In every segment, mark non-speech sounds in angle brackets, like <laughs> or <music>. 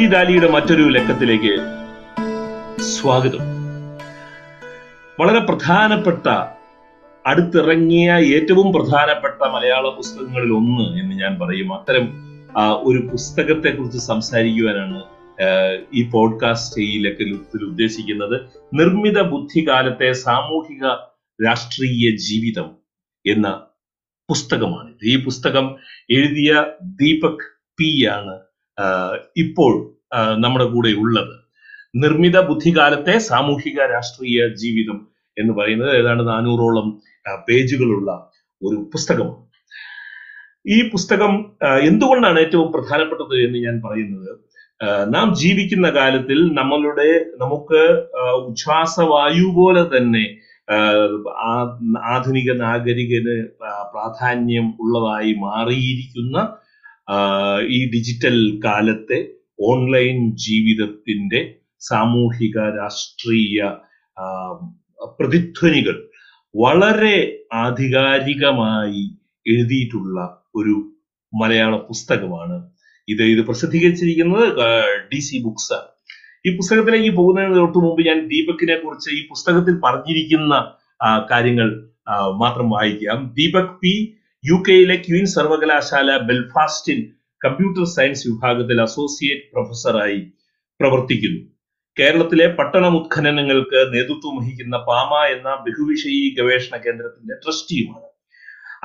ദില്ലി ദാലിയുടെ മറ്റൊരു ലക്കത്തിലേക്ക് സ്വാഗതം. വളരെ പ്രധാനപ്പെട്ട അടുത്തിറങ്ങിയ ഏറ്റവും പ്രധാനപ്പെട്ട മലയാള പുസ്തകങ്ങളിൽ ഒന്ന് എന്ന് ഞാൻ പറയും. അത്തരം ഒരു പുസ്തകത്തെ കുറിച്ച് സംസാരിക്കുവാനാണ് ഈ പോഡ്കാസ്റ്റ് ഈ ലക്കത്തിൽ ഉദ്ദേശിക്കുന്നത്. നിർമ്മിത ബുദ്ധികാലത്തെ സാമൂഹിക രാഷ്ട്രീയ ജീവിതം എന്ന പുസ്തകമാണ് ഈ പുസ്തകം എഴുതിയ ദീപക് പി ആണ്. ഇപ്പോൾ നമ്മുടെ കൂടെ ഉള്ളത്. നിർമ്മിത ബുദ്ധികാലത്തെ സാമൂഹിക രാഷ്ട്രീയ ജീവിതം എന്ന് പറയുന്നത് ഏതാണ്ട് നാനൂറോളം പേജുകളുള്ള ഒരു പുസ്തകമാണ്. ഈ പുസ്തകം എന്തുകൊണ്ടാണ് ഏറ്റവും പ്രധാനപ്പെട്ടത് എന്ന് ഞാൻ പറയുന്നത് നാം ജീവിക്കുന്ന കാലത്തിൽ നമ്മളുടെ നമുക്ക് ഉച്ഛ്വാസവായു പോലെ തന്നെ ആധുനിക നാഗരികന് പ്രാധാന്യം ഉള്ളതായി മാറിയിരിക്കുന്ന ഈ ഡിജിറ്റൽ കാലത്തെ ഓൺലൈൻ ജീവിതത്തിന്റെ സാമൂഹിക രാഷ്ട്രീയ പ്രതിധ്വനികൾ വളരെ ആധികാരികമായി എഴുതിയിട്ടുള്ള ഒരു മലയാള പുസ്തകമാണ്. ഇത് ഇത് പ്രസിദ്ധീകരിച്ചിരിക്കുന്നത് ഡി സി ബുക്സ് ഈ പുസ്തകത്തിലേക്ക് പോകുന്നതിന് തൊട്ട് മുമ്പ് ഞാൻ ദീപക്കിനെ കുറിച്ച് ഈ പുസ്തകത്തിൽ പറഞ്ഞിരിക്കുന്ന കാര്യങ്ങൾ മാത്രം വായിക്കാം. ദീപക് പി യു കെയിലെ ക്വീൻ സർവകലാശാല ബെൽഫാസ്റ്റിൽ കമ്പ്യൂട്ടർ സയൻസ് വിഭാഗത്തിൽ അസോസിയേറ്റ് പ്രൊഫസറായി പ്രവർത്തിക്കുന്നു. കേരളത്തിലെ പട്ടണ ഉത്ഖനനങ്ങൾക്ക് നേതൃത്വം വഹിക്കുന്ന പാമ എന്ന ബഹുവിഷയി ഗവേഷണ കേന്ദ്രത്തിന്റെ ട്രസ്റ്റിയുമാണ്.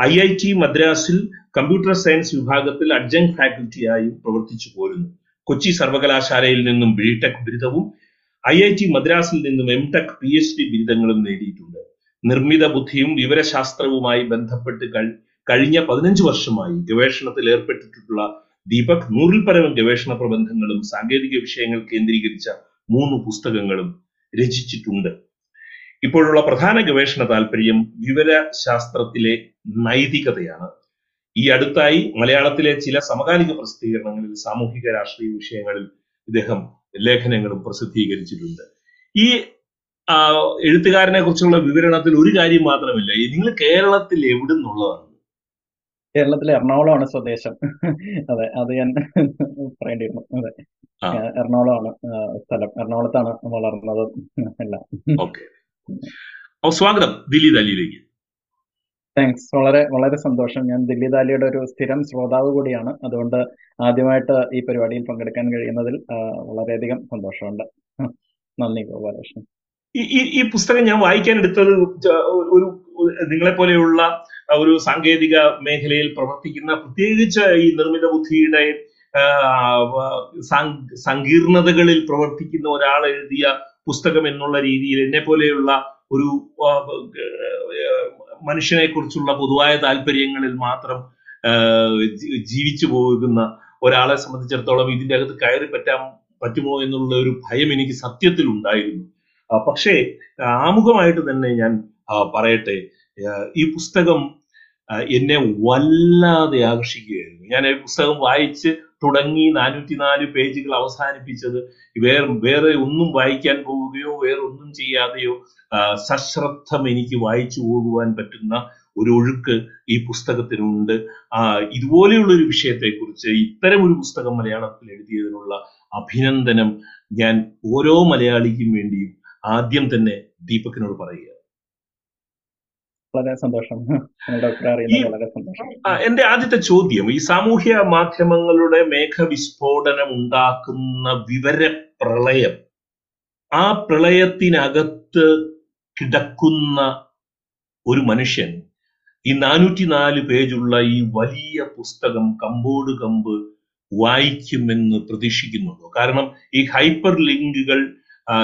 ഐ ഐ ടി മദ്രാസിൽ കമ്പ്യൂട്ടർ സയൻസ് വിഭാഗത്തിൽ അഡ്ജങ് ഫാക്കൽറ്റിയായും പ്രവർത്തിച്ചു പോരുന്നു. കൊച്ചി സർവകലാശാലയിൽ നിന്നും ബിടെക് ബിരുദവും ഐ ഐ ടി മദ്രാസിൽ നിന്നും M tech P H D ബിരുദങ്ങളും നേടിയിട്ടുണ്ട്. നിർമ്മിത ബുദ്ധിയും വിവരശാസ്ത്രവുമായി ബന്ധപ്പെട്ട് കഴിഞ്ഞ പതിനഞ്ച് വർഷമായി ഗവേഷണത്തിൽ ഏർപ്പെട്ടിട്ടുള്ള ദീപക് നൂറിൽ പരം ഗവേഷണ പ്രബന്ധങ്ങളും സാങ്കേതിക വിഷയങ്ങൾ കേന്ദ്രീകരിച്ച മൂന്ന് പുസ്തകങ്ങളും രചിച്ചിട്ടുണ്ട്. ഇപ്പോഴുള്ള പ്രധാന ഗവേഷണ താല്പര്യം വിവരശാസ്ത്രത്തിലെ നൈതികതയാണ്. ഈ അടുത്തായി മലയാളത്തിലെ ചില സമകാലിക പ്രസിദ്ധീകരണങ്ങളിൽ സാമൂഹിക രാഷ്ട്രീയ വിഷയങ്ങളിൽ ഇദ്ദേഹം ലേഖനങ്ങളും പ്രസിദ്ധീകരിച്ചിട്ടുണ്ട്. ഈ എഴുത്തുകാരനെ കുറിച്ചുള്ള വിവരണത്തിൽ ഒരു കാര്യം മാത്രമില്ല. നിങ്ങൾ കേരളത്തിൽ എവിടെ നിന്നുള്ളതാണ് കേരളത്തിലെ എറണാകുളമാണ് സ്വദേശം. അതെ അത് ഞാൻ പറയേണ്ടിയിരുന്നു. അതെ. എറണാകുളമാണ് സ്ഥലം. എറണാകുളത്താണ് വളർന്നത് എല്ലാം. സ്വാഗതം ദില്ലി ദാലിയിലേക്ക്. താങ്ക്സ്. വളരെ വളരെ സന്തോഷം. ഞാൻ ദില്ലി ദാലിയുടെ ഒരു സ്ഥിരം ശ്രോതാവ് കൂടിയാണ്. അതുകൊണ്ട് ആദ്യമായിട്ട് ഈ പരിപാടിയിൽ പങ്കെടുക്കാൻ കഴിയുന്നതിൽ വളരെയധികം സന്തോഷമുണ്ട്. നന്ദി ഗോപാലകൃഷ്ണൻ. ഈ- ഈ പുസ്തകം ഞാൻ വായിക്കാൻ എടുത്തത് ഒരു നിങ്ങളെ പോലെയുള്ള ഒരു സാങ്കേതിക മേഖലയിൽ പ്രവർത്തിക്കുന്ന പ്രത്യേകിച്ച് ഈ നിർമ്മിത ബുദ്ധിയുടെ സങ്കീർണതകളിൽ പ്രവർത്തിക്കുന്ന ഒരാൾ എഴുതിയ പുസ്തകം എന്നുള്ള രീതിയിൽ എന്നെ പോലെയുള്ള ഒരു മനുഷ്യനെ കുറിച്ചുള്ള പൊതുവായ താല്പര്യങ്ങളിൽ മാത്രം ജീവിച്ചു പോകുന്ന ഒരാളെ സംബന്ധിച്ചിടത്തോളം ഇതിന്റെ അകത്ത് കയറി പറ്റാൻ പറ്റുമോ എന്നുള്ള ഒരു ഭയം എനിക്ക് സത്യത്തിൽ ഉണ്ടായിരുന്നു. പക്ഷേ ആമുഖമായിട്ട് തന്നെ ഞാൻ പറയട്ടെ ഈ പുസ്തകം എന്നെ വല്ലാതെ ആകർഷിക്കുകയായിരുന്നു. ഞാൻ ഈ പുസ്തകം വായിച്ച് തുടങ്ങി നാനൂറ്റി നാല് പേജുകൾ അവസാനിപ്പിച്ചത് വേറെ വേറെ ഒന്നും വായിക്കാൻ പോവുകയോ വേറെ ഒന്നും ചെയ്യാതെയോ സശ്രദ്ധം എനിക്ക് വായിച്ചു പോകുവാൻ പറ്റുന്ന ഒരു ഒഴുക്ക് ഈ പുസ്തകത്തിനുണ്ട്. ഇതുപോലെയുള്ള ഒരു വിഷയത്തെക്കുറിച്ച് ഇത്തരം ഒരു പുസ്തകം മലയാളത്തിൽ എഴുതിയതിനുള്ള അഭിനന്ദനം ഞാൻ ഓരോ മലയാളിക്കും വേണ്ടിയും ആദ്യം തന്നെ ദീപകിനോട് പറയുക വളരെ സന്തോഷം. ഡോക്ടർ അറിയുന്നത് വളരെ സന്തോഷം. എന്റെ ആദ്യത്തെ ചോദ്യം ഈ സാമൂഹ്യ മാധ്യമങ്ങളുടെ മേഘവിസ്ഫോടനം ഉണ്ടാക്കുന്ന വിവര പ്രളയം ആ പ്രളയത്തിനകത്ത് കിടക്കുന്ന ഒരു മനുഷ്യൻ ഈ നാനൂറ്റി നാല് പേജുള്ള ഈ വലിയ പുസ്തകം കമ്പോട് കമ്പ് വായിക്കുമെന്ന് പ്രതീക്ഷിക്കുന്നുണ്ടോ? കാരണം ഈ ഹൈപ്പർ ലിങ്കുകൾ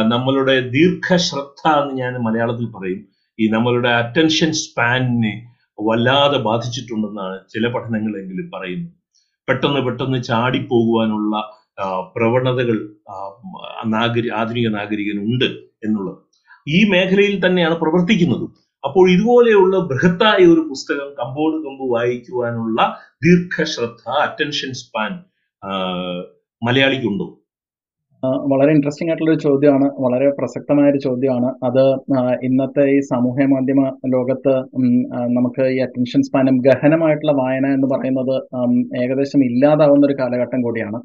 നമ്മളുടെ ദീർഘശ്രദ്ധ എന്ന് ഞാൻ മലയാളത്തിൽ പറയും ഈ നമ്മളുടെ അറ്റൻഷൻ സ്പാനിനെ വല്ലാതെ ബാധിച്ചിട്ടുണ്ടെന്നാണ് ചില പഠനങ്ങളെങ്കിലും പറയുന്നത്. പെട്ടെന്ന് പെട്ടെന്ന് ചാടിപ്പോകുവാനുള്ള പ്രവണതകൾ നാഗരി ആധുനിക നാഗരികനുണ്ട് എന്നുള്ളത്. ഈ മേഖലയിൽ തന്നെയാണ് പ്രവർത്തിക്കുന്നത്. അപ്പോൾ ഇതുപോലെയുള്ള ബൃഹത്തായ ഒരു പുസ്തകം കമ്പോട് കമ്പ് വായിക്കുവാനുള്ള ദീർഘശ്രദ്ധ അറ്റൻഷൻ സ്പാൻ മലയാളിക്കുണ്ടോ? വളരെ ഇൻട്രസ്റ്റിംഗ് ആയിട്ടുള്ള ഒരു ചോദ്യമാണ്. വളരെ പ്രസക്തമായ ഒരു ചോദ്യമാണ്. അത് ഇന്നത്തെ ഈ സാമൂഹ്യ മാധ്യമ ലോകത്ത് നമുക്ക് ഈ അറ്റൻഷൻ സ്പാനും ഗഹനമായിട്ടുള്ള വായന എന്ന് പറയുന്നത് ഏകദേശം ഇല്ലാതാവുന്ന ഒരു കാലഘട്ടം കൂടിയാണ്.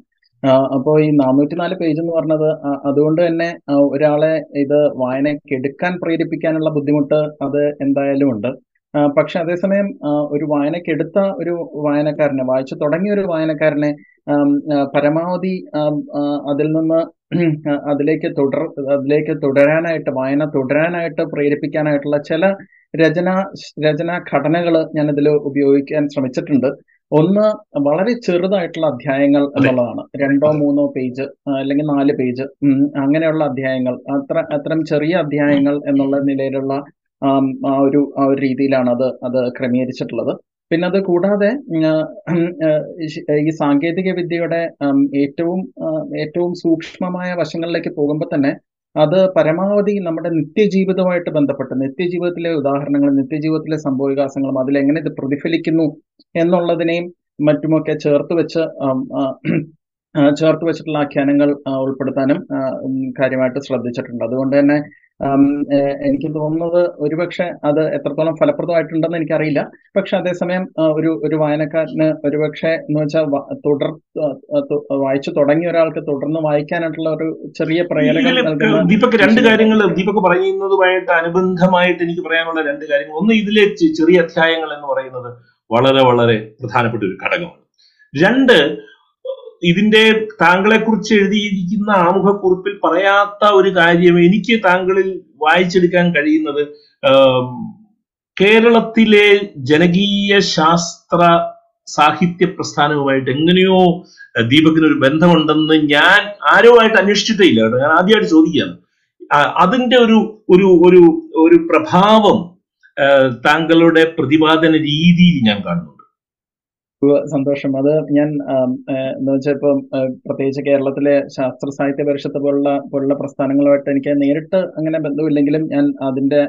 അപ്പോൾ ഈ നാനൂറ്റി നാല് പേജ് എന്ന് പറഞ്ഞത് അതുകൊണ്ട് തന്നെ ഒരാളെ ഇത് വായനയ്ക്ക് എടുക്കാൻ പ്രേരിപ്പിക്കാനുള്ള ബുദ്ധിമുട്ട് അത് എന്തായാലും ഉണ്ട്. പക്ഷെ അതേസമയം ഒരു വായനക്കെടുത്ത ഒരു വായനക്കാരനെ വായിച്ചു തുടങ്ങിയ ഒരു വായനക്കാരനെ പരമാവധി അതിൽ നിന്ന് <clears throat> അതിലേക്ക് തുടർ അതിലേക്ക് തുടരാനായിട്ട് വായന തുടരാനായിട്ട് പ്രേരിപ്പിക്കാനായിട്ടുള്ള ചില രചന രചനാ ഘടനകൾ ഇതിൽ ഉപയോഗിക്കാൻ ശ്രമിച്ചിട്ടുണ്ട്. ഒന്ന് വളരെ ചെറുതായിട്ടുള്ള അധ്യായങ്ങൾ എന്നുള്ളതാണ്. രണ്ടോ മൂന്നോ പേജ് അല്ലെങ്കിൽ നാല് പേജ് അങ്ങനെയുള്ള അധ്യായങ്ങൾ. അത്ര അത്തരം ചെറിയ അധ്യായങ്ങൾ എന്നുള്ള നിലയിലുള്ള ആ ഒരു ആ ഒരു രീതിയിലാണ് അത് അത് ക്രമീകരിച്ചിട്ടുള്ളത്. പിന്നെ അത് കൂടാതെ ഈ സാങ്കേതിക വിദ്യയുടെ ഏറ്റവും ഏറ്റവും സൂക്ഷ്മമായ വശങ്ങളിലേക്ക് പോകുമ്പോൾ തന്നെ അത് പരമാവധി നമ്മുടെ നിത്യജീവിതവുമായിട്ട് ബന്ധപ്പെട്ട് നിത്യജീവിതത്തിലെ ഉദാഹരണങ്ങളും നിത്യജീവിതത്തിലെ സംഭവവികാസങ്ങളും അതിലെങ്ങനെ ഇത് പ്രതിഫലിക്കുന്നു എന്നുള്ളതിനെയും മറ്റുമൊക്കെ ചേർത്ത് വെച്ച് ചേർത്ത് വെച്ചിട്ടുള്ള ആഖ്യാനങ്ങൾ ഉൾപ്പെടുത്താനും കാര്യമായിട്ട് ശ്രദ്ധിച്ചിട്ടുണ്ട്. അതുകൊണ്ട് തന്നെ എനിക്ക് തോന്നുന്നത് ഒരുപക്ഷെ അത് എത്രത്തോളം ഫലപ്രദമായിട്ടുണ്ടെന്ന് എനിക്കറിയില്ല. പക്ഷെ അതേസമയം ഒരു ഒരു വായനക്കാരന് ഒരുപക്ഷെ എന്ന് വെച്ചാൽ തുടർ വായിച്ചു തുടങ്ങിയ ഒരാൾക്ക് തുടർന്ന് വായിക്കാനായിട്ടുള്ള ഒരു ചെറിയ പ്രേരണ ദീപക് രണ്ട് കാര്യങ്ങൾ ദീപക് പറയുന്നതുമായിട്ട് അനുബന്ധമായിട്ട് എനിക്ക് പറയാനുള്ള രണ്ട് കാര്യങ്ങൾ. ഒന്ന് ഇതിലെ ചെറിയ അധ്യായങ്ങൾ എന്ന് പറയുന്നത് വളരെ വളരെ പ്രധാനപ്പെട്ട ഒരു ഘടകമാണ്. രണ്ട് ഇതിന്റെ താങ്കളെ കുറിച്ച് എഴുതിയിരിക്കുന്ന ആമുഖക്കുറിപ്പിൽ പറയാത്ത ഒരു കാര്യം എനിക്ക് താങ്കളിൽ വായിച്ചെടുക്കാൻ കഴിയുന്നത് കേരളത്തിലെ ജനകീയ ശാസ്ത്ര സാഹിത്യ പ്രസ്ഥാനവുമായിട്ട് എങ്ങനെയോ ദീപകിന് ഒരു ബന്ധമുണ്ടെന്ന് ഞാൻ ആരോ ആയിട്ട് അന്വേഷിച്ചിട്ടേ ഇല്ല കേട്ടോ. ഞാൻ ആദ്യമായിട്ട് ചോദിക്കുകയാണ്. അതിന്റെ ഒരു ഒരു ഒരു ഒരു പ്രഭാവം താങ്കളുടെ പ്രതിപാദന രീതിയിൽ ഞാൻ ഉവ്വ് സന്തോഷം. അത് ഞാൻ എന്ന് വെച്ചാൽ ഇപ്പം പ്രത്യേകിച്ച് കേരളത്തിലെ ശാസ്ത്ര സാഹിത്യ പരിഷത്ത് പോലുള്ള പോലുള്ള പ്രസ്ഥാനങ്ങളുമായിട്ട് എനിക്ക് നേരിട്ട് അങ്ങനെ ബന്ധമില്ലെങ്കിലും ഞാൻ അതിന്റെ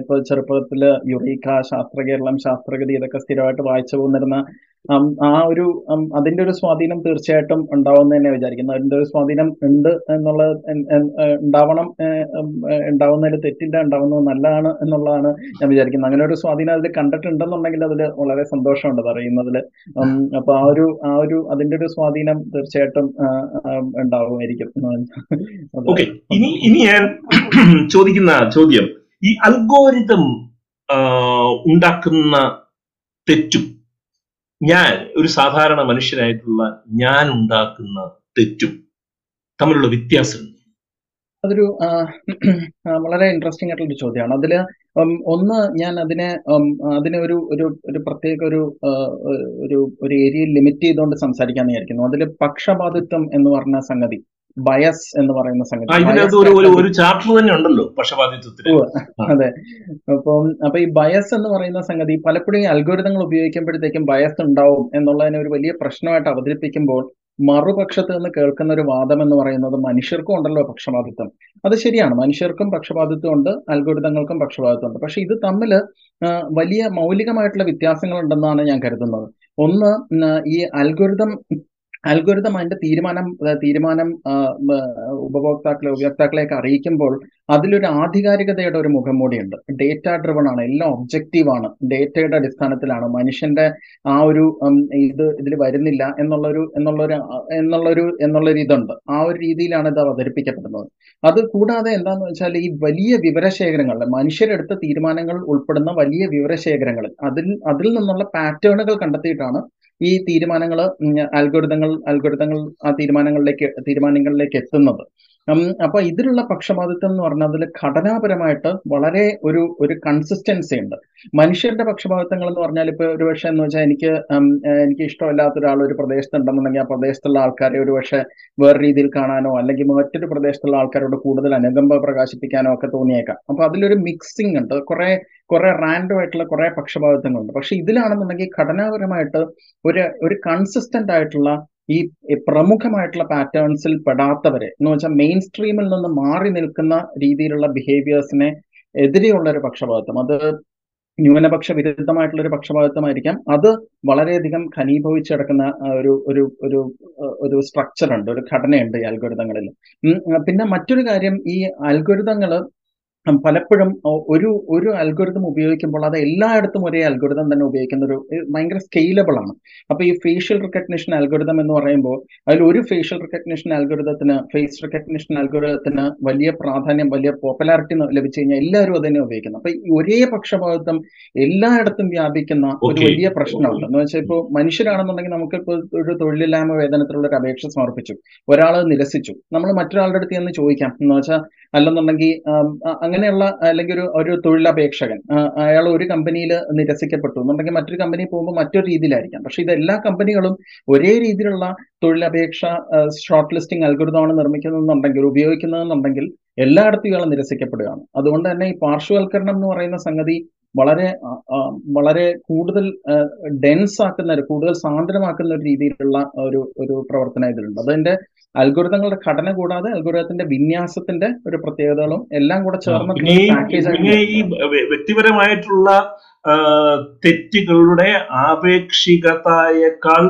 ഇപ്പൊ ചെറുപ്പത്തിൽ യുറീക്ക ശാസ്ത്ര കേരളം ശാസ്ത്രഗതി ഇതൊക്കെ സ്ഥിരമായിട്ട് വായിച്ചു പോന്നിരുന്ന ആം, ഒരു അതിന്റെ ഒരു സ്വാധീനം തീർച്ചയായിട്ടും ഉണ്ടാവുമെന്ന് തന്നെ വിചാരിക്കുന്നു അതിന്റെ ഒരു സ്വാധീനം ഉണ്ട് ഏഹ്, ഉണ്ടാവണം ഉണ്ടാവുന്നതിൽ തെറ്റില്ല ഉണ്ടാവുന്നത് നല്ലതാണ് എന്നുള്ളതാണ് ഞാൻ വിചാരിക്കുന്നത്. അങ്ങനെ ഒരു സ്വാധീനം അതിൽ കണ്ടിട്ടുണ്ടെന്നുണ്ടെങ്കിൽ അതിൽ വളരെ സന്തോഷമുണ്ട് പറയുന്നതിൽ അപ്പൊ ആ ഒരു ആ ഒരു അതിന്റെ ഒരു സ്വാധീനം തീർച്ചയായിട്ടും ഉണ്ടാവുമായിരിക്കും. ഇനി ഇനി ഞാൻ ചോദിക്കുന്ന ചോദ്യം. ഈ അൽഗോരിതം ഉണ്ടാക്കുന്ന തെറ്റും ഞാൻ ഒരു സാധാരണ മനുഷ്യനായിട്ടുള്ള ഞാൻ ഉണ്ടാക്കുന്ന തെറ്റും തമ്മിലുള്ള വ്യത്യാസം അതൊരു വളരെ ഇൻട്രസ്റ്റിംഗ് ആയിട്ടുള്ള ഒരു ചോദ്യമാണ്. അതിൽ ഒന്ന് ഞാൻ അതിനെ അതിനെ ഒരു ഒരു പ്രത്യേക ഒരു ഒരു ഒരു ഏരിയയിൽ ലിമിറ്റ് ചെയ്തുകൊണ്ട് സംസാരിക്കാൻ വിചാരിക്കുന്നു. അതിൽ പക്ഷപാതിത്വം എന്ന് പറഞ്ഞ സംഗതി. ബയസ് എന്ന് പറയുന്ന സംഗതി. ഒരു ചാപ്റ്റർ തന്നെ ഉണ്ടല്ലോ അതെ. അപ്പം അപ്പൊ ഈ ബയസ് എന്ന് പറയുന്ന സംഗതി പലപ്പോഴും ഈ അൽഗോരിതങ്ങൾ ഉപയോഗിക്കുമ്പോഴത്തേക്കും ബയസ് ഉണ്ടാവും എന്നുള്ളതിനെ ഒരു വലിയ പ്രശ്നമായിട്ട് അവതരിപ്പിക്കുമ്പോൾ മറുപക്ഷത്ത് നിന്ന് കേൾക്കുന്ന ഒരു വാദം എന്ന് പറയുന്നത് മനുഷ്യർക്കും ഉണ്ടല്ലോ പക്ഷപാതിത്വം. അത് ശരിയാണ്. മനുഷ്യർക്കും പക്ഷപാതിത്വം ഉണ്ട് അൽഗോരിതങ്ങൾക്കും പക്ഷപാതിത്വം ഉണ്ട്. പക്ഷെ ഇത് തമ്മിൽ വലിയ മൗലികമായിട്ടുള്ള വ്യത്യാസങ്ങൾ ഉണ്ടെന്നാണ് ഞാൻ കരുതുന്നത്. ഒന്ന് ഈ അൽഗോരിതം അൽഗോരിതം അതിന്റെ തീരുമാനം തീരുമാനം ഉപഭോക്താക്കളെ ഉപയോക്താക്കളെയൊക്കെ അറിയിക്കുമ്പോൾ അതിലൊരു ആധികാരികതയുടെ ഒരു മുഖം കൂടിയുണ്ട് ഡേറ്റ ഡ്രിവൺ ആണ് എല്ലാം ഒബ്ജക്റ്റീവ് ആണ്. ഡേറ്റയുടെ അടിസ്ഥാനത്തിലാണ്. മനുഷ്യന്റെ ആ ഒരു ഇത് ഇതിൽ വരുന്നില്ല എന്നുള്ളൊരു എന്നുള്ളൊരു എന്നുള്ളൊരു എന്നുള്ളൊരു ഇതുണ്ട്. ആ ഒരു രീതിയിലാണ് ഇത് അവതരിപ്പിക്കപ്പെടുന്നത്. അത് കൂടാതെ എന്താന്ന് വെച്ചാൽ ഈ വലിയ വിവരശേഖരങ്ങൾ മനുഷ്യരെടുത്ത തീരുമാനങ്ങൾ ഉൾപ്പെടുന്ന വലിയ വിവരശേഖരങ്ങൾ അതിൽ അതിൽ നിന്നുള്ള പാറ്റേണുകൾ കണ്ടെത്തിയിട്ടാണ് ഈ തീരുമാനങ്ങൾ അൽഗോരിതങ്ങൾ അൽഗോരിതങ്ങൾ ആ തീരുമാനങ്ങളിലേക്ക് തീരുമാനങ്ങളിലേക്ക് എത്തുന്നത്. അപ്പൊ ഇതിലുള്ള പക്ഷപാതിത്വം എന്ന് പറഞ്ഞാൽ അതിൽ ഘടനാപരമായിട്ട് വളരെ ഒരു ഒരു കൺസിസ്റ്റൻസി ഉണ്ട്. മനുഷ്യരുടെ പക്ഷപാതിത്വങ്ങൾ എന്ന് പറഞ്ഞാൽ ഇപ്പൊ ഒരു പക്ഷേ എന്ന് വെച്ചാൽ എനിക്ക് എനിക്ക് ഇഷ്ടമില്ലാത്ത ഒരാൾ ഒരു പ്രദേശത്തുണ്ടെന്നുണ്ടെങ്കിൽ ആ പ്രദേശത്തുള്ള ആൾക്കാരെ ഒരു പക്ഷേ വേറെ രീതിയിൽ കാണാനോ അല്ലെങ്കിൽ മറ്റൊരു പ്രദേശത്തുള്ള ആൾക്കാരോട് കൂടുതൽ അനുകമ്പ പ്രകാശിപ്പിക്കാനോ ഒക്കെ തോന്നിയേക്കാം. അപ്പൊ അതിലൊരു മിക്സിംഗ് ഉണ്ട്. കുറെ കുറെ റാൻഡം ആയിട്ടുള്ള കുറെ പക്ഷപാതിത്വങ്ങളുണ്ട്. പക്ഷെ ഇതിലാണെന്നുണ്ടെങ്കിൽ ഘടനാപരമായിട്ട് ഒരു ഒരു കൺസിസ്റ്റന്റ് ആയിട്ടുള്ള ഈ പ്രമുഖമായിട്ടുള്ള പാറ്റേൺസിൽ പെടാത്തവരെ എന്ന് വെച്ചാൽ മെയിൻ സ്ട്രീമിൽ നിന്ന് മാറി നിൽക്കുന്ന രീതിയിലുള്ള ബിഹേവിയേഴ്സിനെ എതിരെയുള്ള ഒരു പക്ഷപാതിത്വം. അത് ന്യൂനപക്ഷ വിരുദ്ധമായിട്ടുള്ള ഒരു പക്ഷപാതിത്വമായിരിക്കാം. അത് വളരെയധികം ഘനീഭവിച്ച് കിടക്കുന്ന ഒരു ഒരു ഒരു ഒരു സ്ട്രക്ചർ ഉണ്ട് ഒരു ഘടനയുണ്ട് ഈ അൽഗുരുതങ്ങളിൽ പിന്നെ മറ്റൊരു കാര്യം ഈ അൽഗോരിതങ്ങൾ പലപ്പോഴും ഒരു ഒരു അൽഗോരിതം ഉപയോഗിക്കുമ്പോൾ അത് എല്ലായിടത്തും ഒരേ അൽഗോരിതം തന്നെ ഉപയോഗിക്കുന്ന ഒരു ഭയങ്കര സ്കെയിലബിൾ ആണ്. അപ്പൊ ഈ ഫേഷ്യൽ റെക്കഗ്നിഷൻ അൽഗോരിതം എന്ന് പറയുമ്പോൾ അതിൽ ഒരു ഫേഷ്യൽ റെക്കഗ്നിഷൻ അൽഗോരിതത്തിന് ഫേസ് റെക്കഗ്നിഷൻ അൽഗോരിതത്തിന് വലിയ പ്രാധാന്യം വലിയ പോപ്പുലാരിറ്റി ലഭിച്ചു കഴിഞ്ഞാൽ എല്ലാവരും അത് തന്നെ ഉപയോഗിക്കുന്നു. അപ്പൊ ഈ ഒരേ പക്ഷപാതം എല്ലായിടത്തും വ്യാപിക്കുന്ന ഒരു വലിയ പ്രശ്നമുണ്ട്. എന്ന് വെച്ചാൽ ഇപ്പോൾ മനുഷ്യരാണെന്നുണ്ടെങ്കിൽ നമുക്ക് ഇപ്പോൾ ഒരു തൊഴിലില്ലായ്മ വേതനത്തിലുള്ള ഒരു അപേക്ഷ സമർപ്പിച്ചു. ഒരാൾ നിരസിച്ചു. നമ്മൾ മറ്റൊരാളുടെ അടുത്ത് ചെന്ന് ചോദിക്കാം. എന്ന് വെച്ചാൽ അല്ലെന്നുണ്ടെങ്കിൽ ആം, അ- അങ്ങനെയുള്ള അല്ലെങ്കിൽ ഒരു ഒരു തൊഴിലപേക്ഷകൻ അയാൾ ഒരു കമ്പനിയിൽ നിരസിക്കപ്പെട്ടു എന്നുണ്ടെങ്കിൽ മറ്റൊരു കമ്പനി പോകുമ്പോൾ മറ്റൊരു രീതിയിലായിരിക്കാം. പക്ഷെ ഇത് എല്ലാ കമ്പനികളും ഒരേ രീതിയിലുള്ള തൊഴിലപേക്ഷ ഷോർട്ട് ലിസ്റ്റിംഗ് അൽഗുരുതമാണ് നിർമ്മിക്കുന്നതെന്നുണ്ടെങ്കിൽ ഉപയോഗിക്കുന്നതെന്നുണ്ടെങ്കിൽ എല്ലായിടത്തും ഇയാൾ നിരസിക്കപ്പെടുകയാണ്. അതുകൊണ്ട് തന്നെ ഈ പാർശ്വവൽക്കരണം എന്ന് പറയുന്ന സംഗതി വളരെ വളരെ കൂടുതൽ ഡെൻസ് ആക്കുന്ന ഒരു കൂടുതൽ സാന്ദ്രമാക്കുന്ന ഒരു രീതിയിലുള്ള ഒരു ഒരു പ്രവർത്തനം ഇതിലുണ്ട് അതിന്റെ അൽഗോരിതങ്ങളുടെ ഘടന കൂടാതെ അൽഗോരിതത്തിന്റെ വിന്യാസത്തിന്റെ ഒരു പ്രത്യേകതകളും എല്ലാം കൂടെ ചേർന്ന് ഈ- വ്യക്തിപരമായിട്ടുള്ള തെറ്റുകളുടെ ആപേക്ഷികതയേക്കാൾ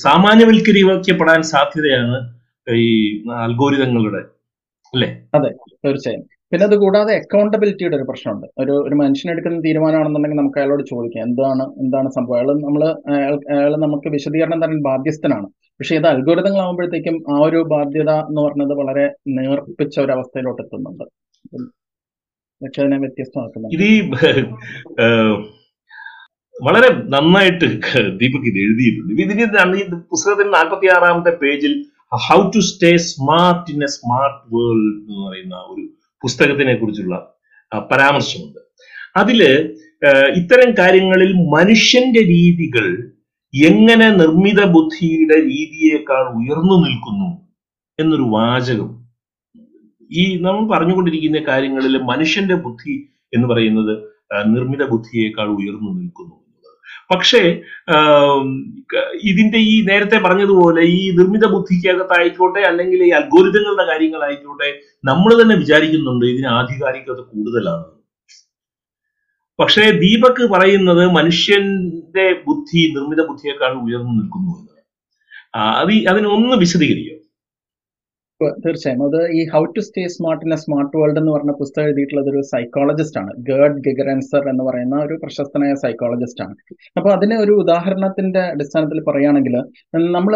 സാമാന്യവൽക്കരിക്കപ്പെടാൻ സാധ്യതയാണ് ഈ അൽഗോരിതങ്ങളുടെ അല്ലേ? അതെ തീർച്ചയായും. പിന്നെ അത് കൂടാതെ അക്കൗണ്ടബിലിറ്റിയുടെ ഒരു പ്രശ്നമുണ്ട്. ഒരു ഒരു മനുഷ്യനെടുക്കുന്ന തീരുമാനമാണെന്നുണ്ടെങ്കിൽ നമുക്ക് അയാളോട് ചോദിക്കാം എന്താണ് എന്താണ് സംഭവം? അയാൾ നമ്മൾ അയാൾ നമുക്ക് വിശദീകരണം തരാൻ ബാധ്യസ്ഥനാണ്. പക്ഷെ ഇത് അൽഗോരിതങ്ങളാകുമ്പോഴത്തേക്കും ആ ഒരു ബാധ്യത എന്ന് പറഞ്ഞത് വളരെ നേർപ്പിച്ച ഒരു അവസ്ഥയിലോട്ട് എത്തുന്നുണ്ട്. പക്ഷെ അതിനെ ഇത് വളരെ നന്നായിട്ട് ദീപക് ഇത് എഴുതിയിട്ടുണ്ട്. ഇതിന് ഈ പുസ്തകത്തിന്റെ നാൽപ്പത്തി ആറാമത്തെ പേജിൽ how to stay smart in a smart world എന്ന് പറയുന്ന ഒരു പുസ്തകത്തിനെ കുറിച്ചുള്ള പരാമർശമുണ്ട്. അതിൽ ഇത്തരം കാര്യങ്ങളിൽ മനുഷ്യന്റെ രീതികൾ എങ്ങനെ നിർമ്മിത ബുദ്ധിയുടെ രീതിയേക്കാൾ ഉയർന്നു നിൽക്കുന്നു എന്നൊരു വാചകം. ഈ നമ്മൾ പറഞ്ഞുകൊണ്ടിരിക്കുന്ന കാര്യങ്ങളിൽ മനുഷ്യന്റെ ബുദ്ധി എന്ന് പറയുന്നത് നിർമ്മിത ബുദ്ധിയേക്കാൾ ഉയർന്നു നിൽക്കുന്നു. പക്ഷേ ഇതിന്റെ ഈ നേരത്തെ പറഞ്ഞതുപോലെ ഈ നിർമ്മിത ബുദ്ധിക്കകത്തായിക്കോട്ടെ അല്ലെങ്കിൽ ഈ അൽഗോരിതങ്ങളുടെ കാര്യങ്ങളായിക്കോട്ടെ നമ്മൾ തന്നെ വിചാരിക്കുന്നുണ്ട് ഇതിന് ആധികാരികത കൂടുതലാണ്. പക്ഷേ ദീപക് പറയുന്നത് മനുഷ്യന്റെ ബുദ്ധി നിർമ്മിത ബുദ്ധിയേക്കാൾ ഉയർന്നു നിൽക്കുന്നു എന്ന്. ആ, അത് അതിനൊന്ന് വിശദീകരിക്കും. തീർച്ചയായും. അത് ഈ how to stay smart in a smart world എന്ന് പറഞ്ഞ പുസ്തകം എഴുതിയിട്ടുള്ളത് ഒരു സൈക്കോളജിസ്റ്റ് ആണ്. ഗേർഡ് ഗിഗറൻസർ എന്ന് പറയുന്ന ഒരു പ്രശസ്തനായ സൈക്കോളജിസ്റ്റ് ആണ്. അപ്പൊ അതിന് ഒരു ഉദാഹരണത്തിന്റെ അടിസ്ഥാനത്തിൽ പറയുകയാണെങ്കിൽ നമ്മൾ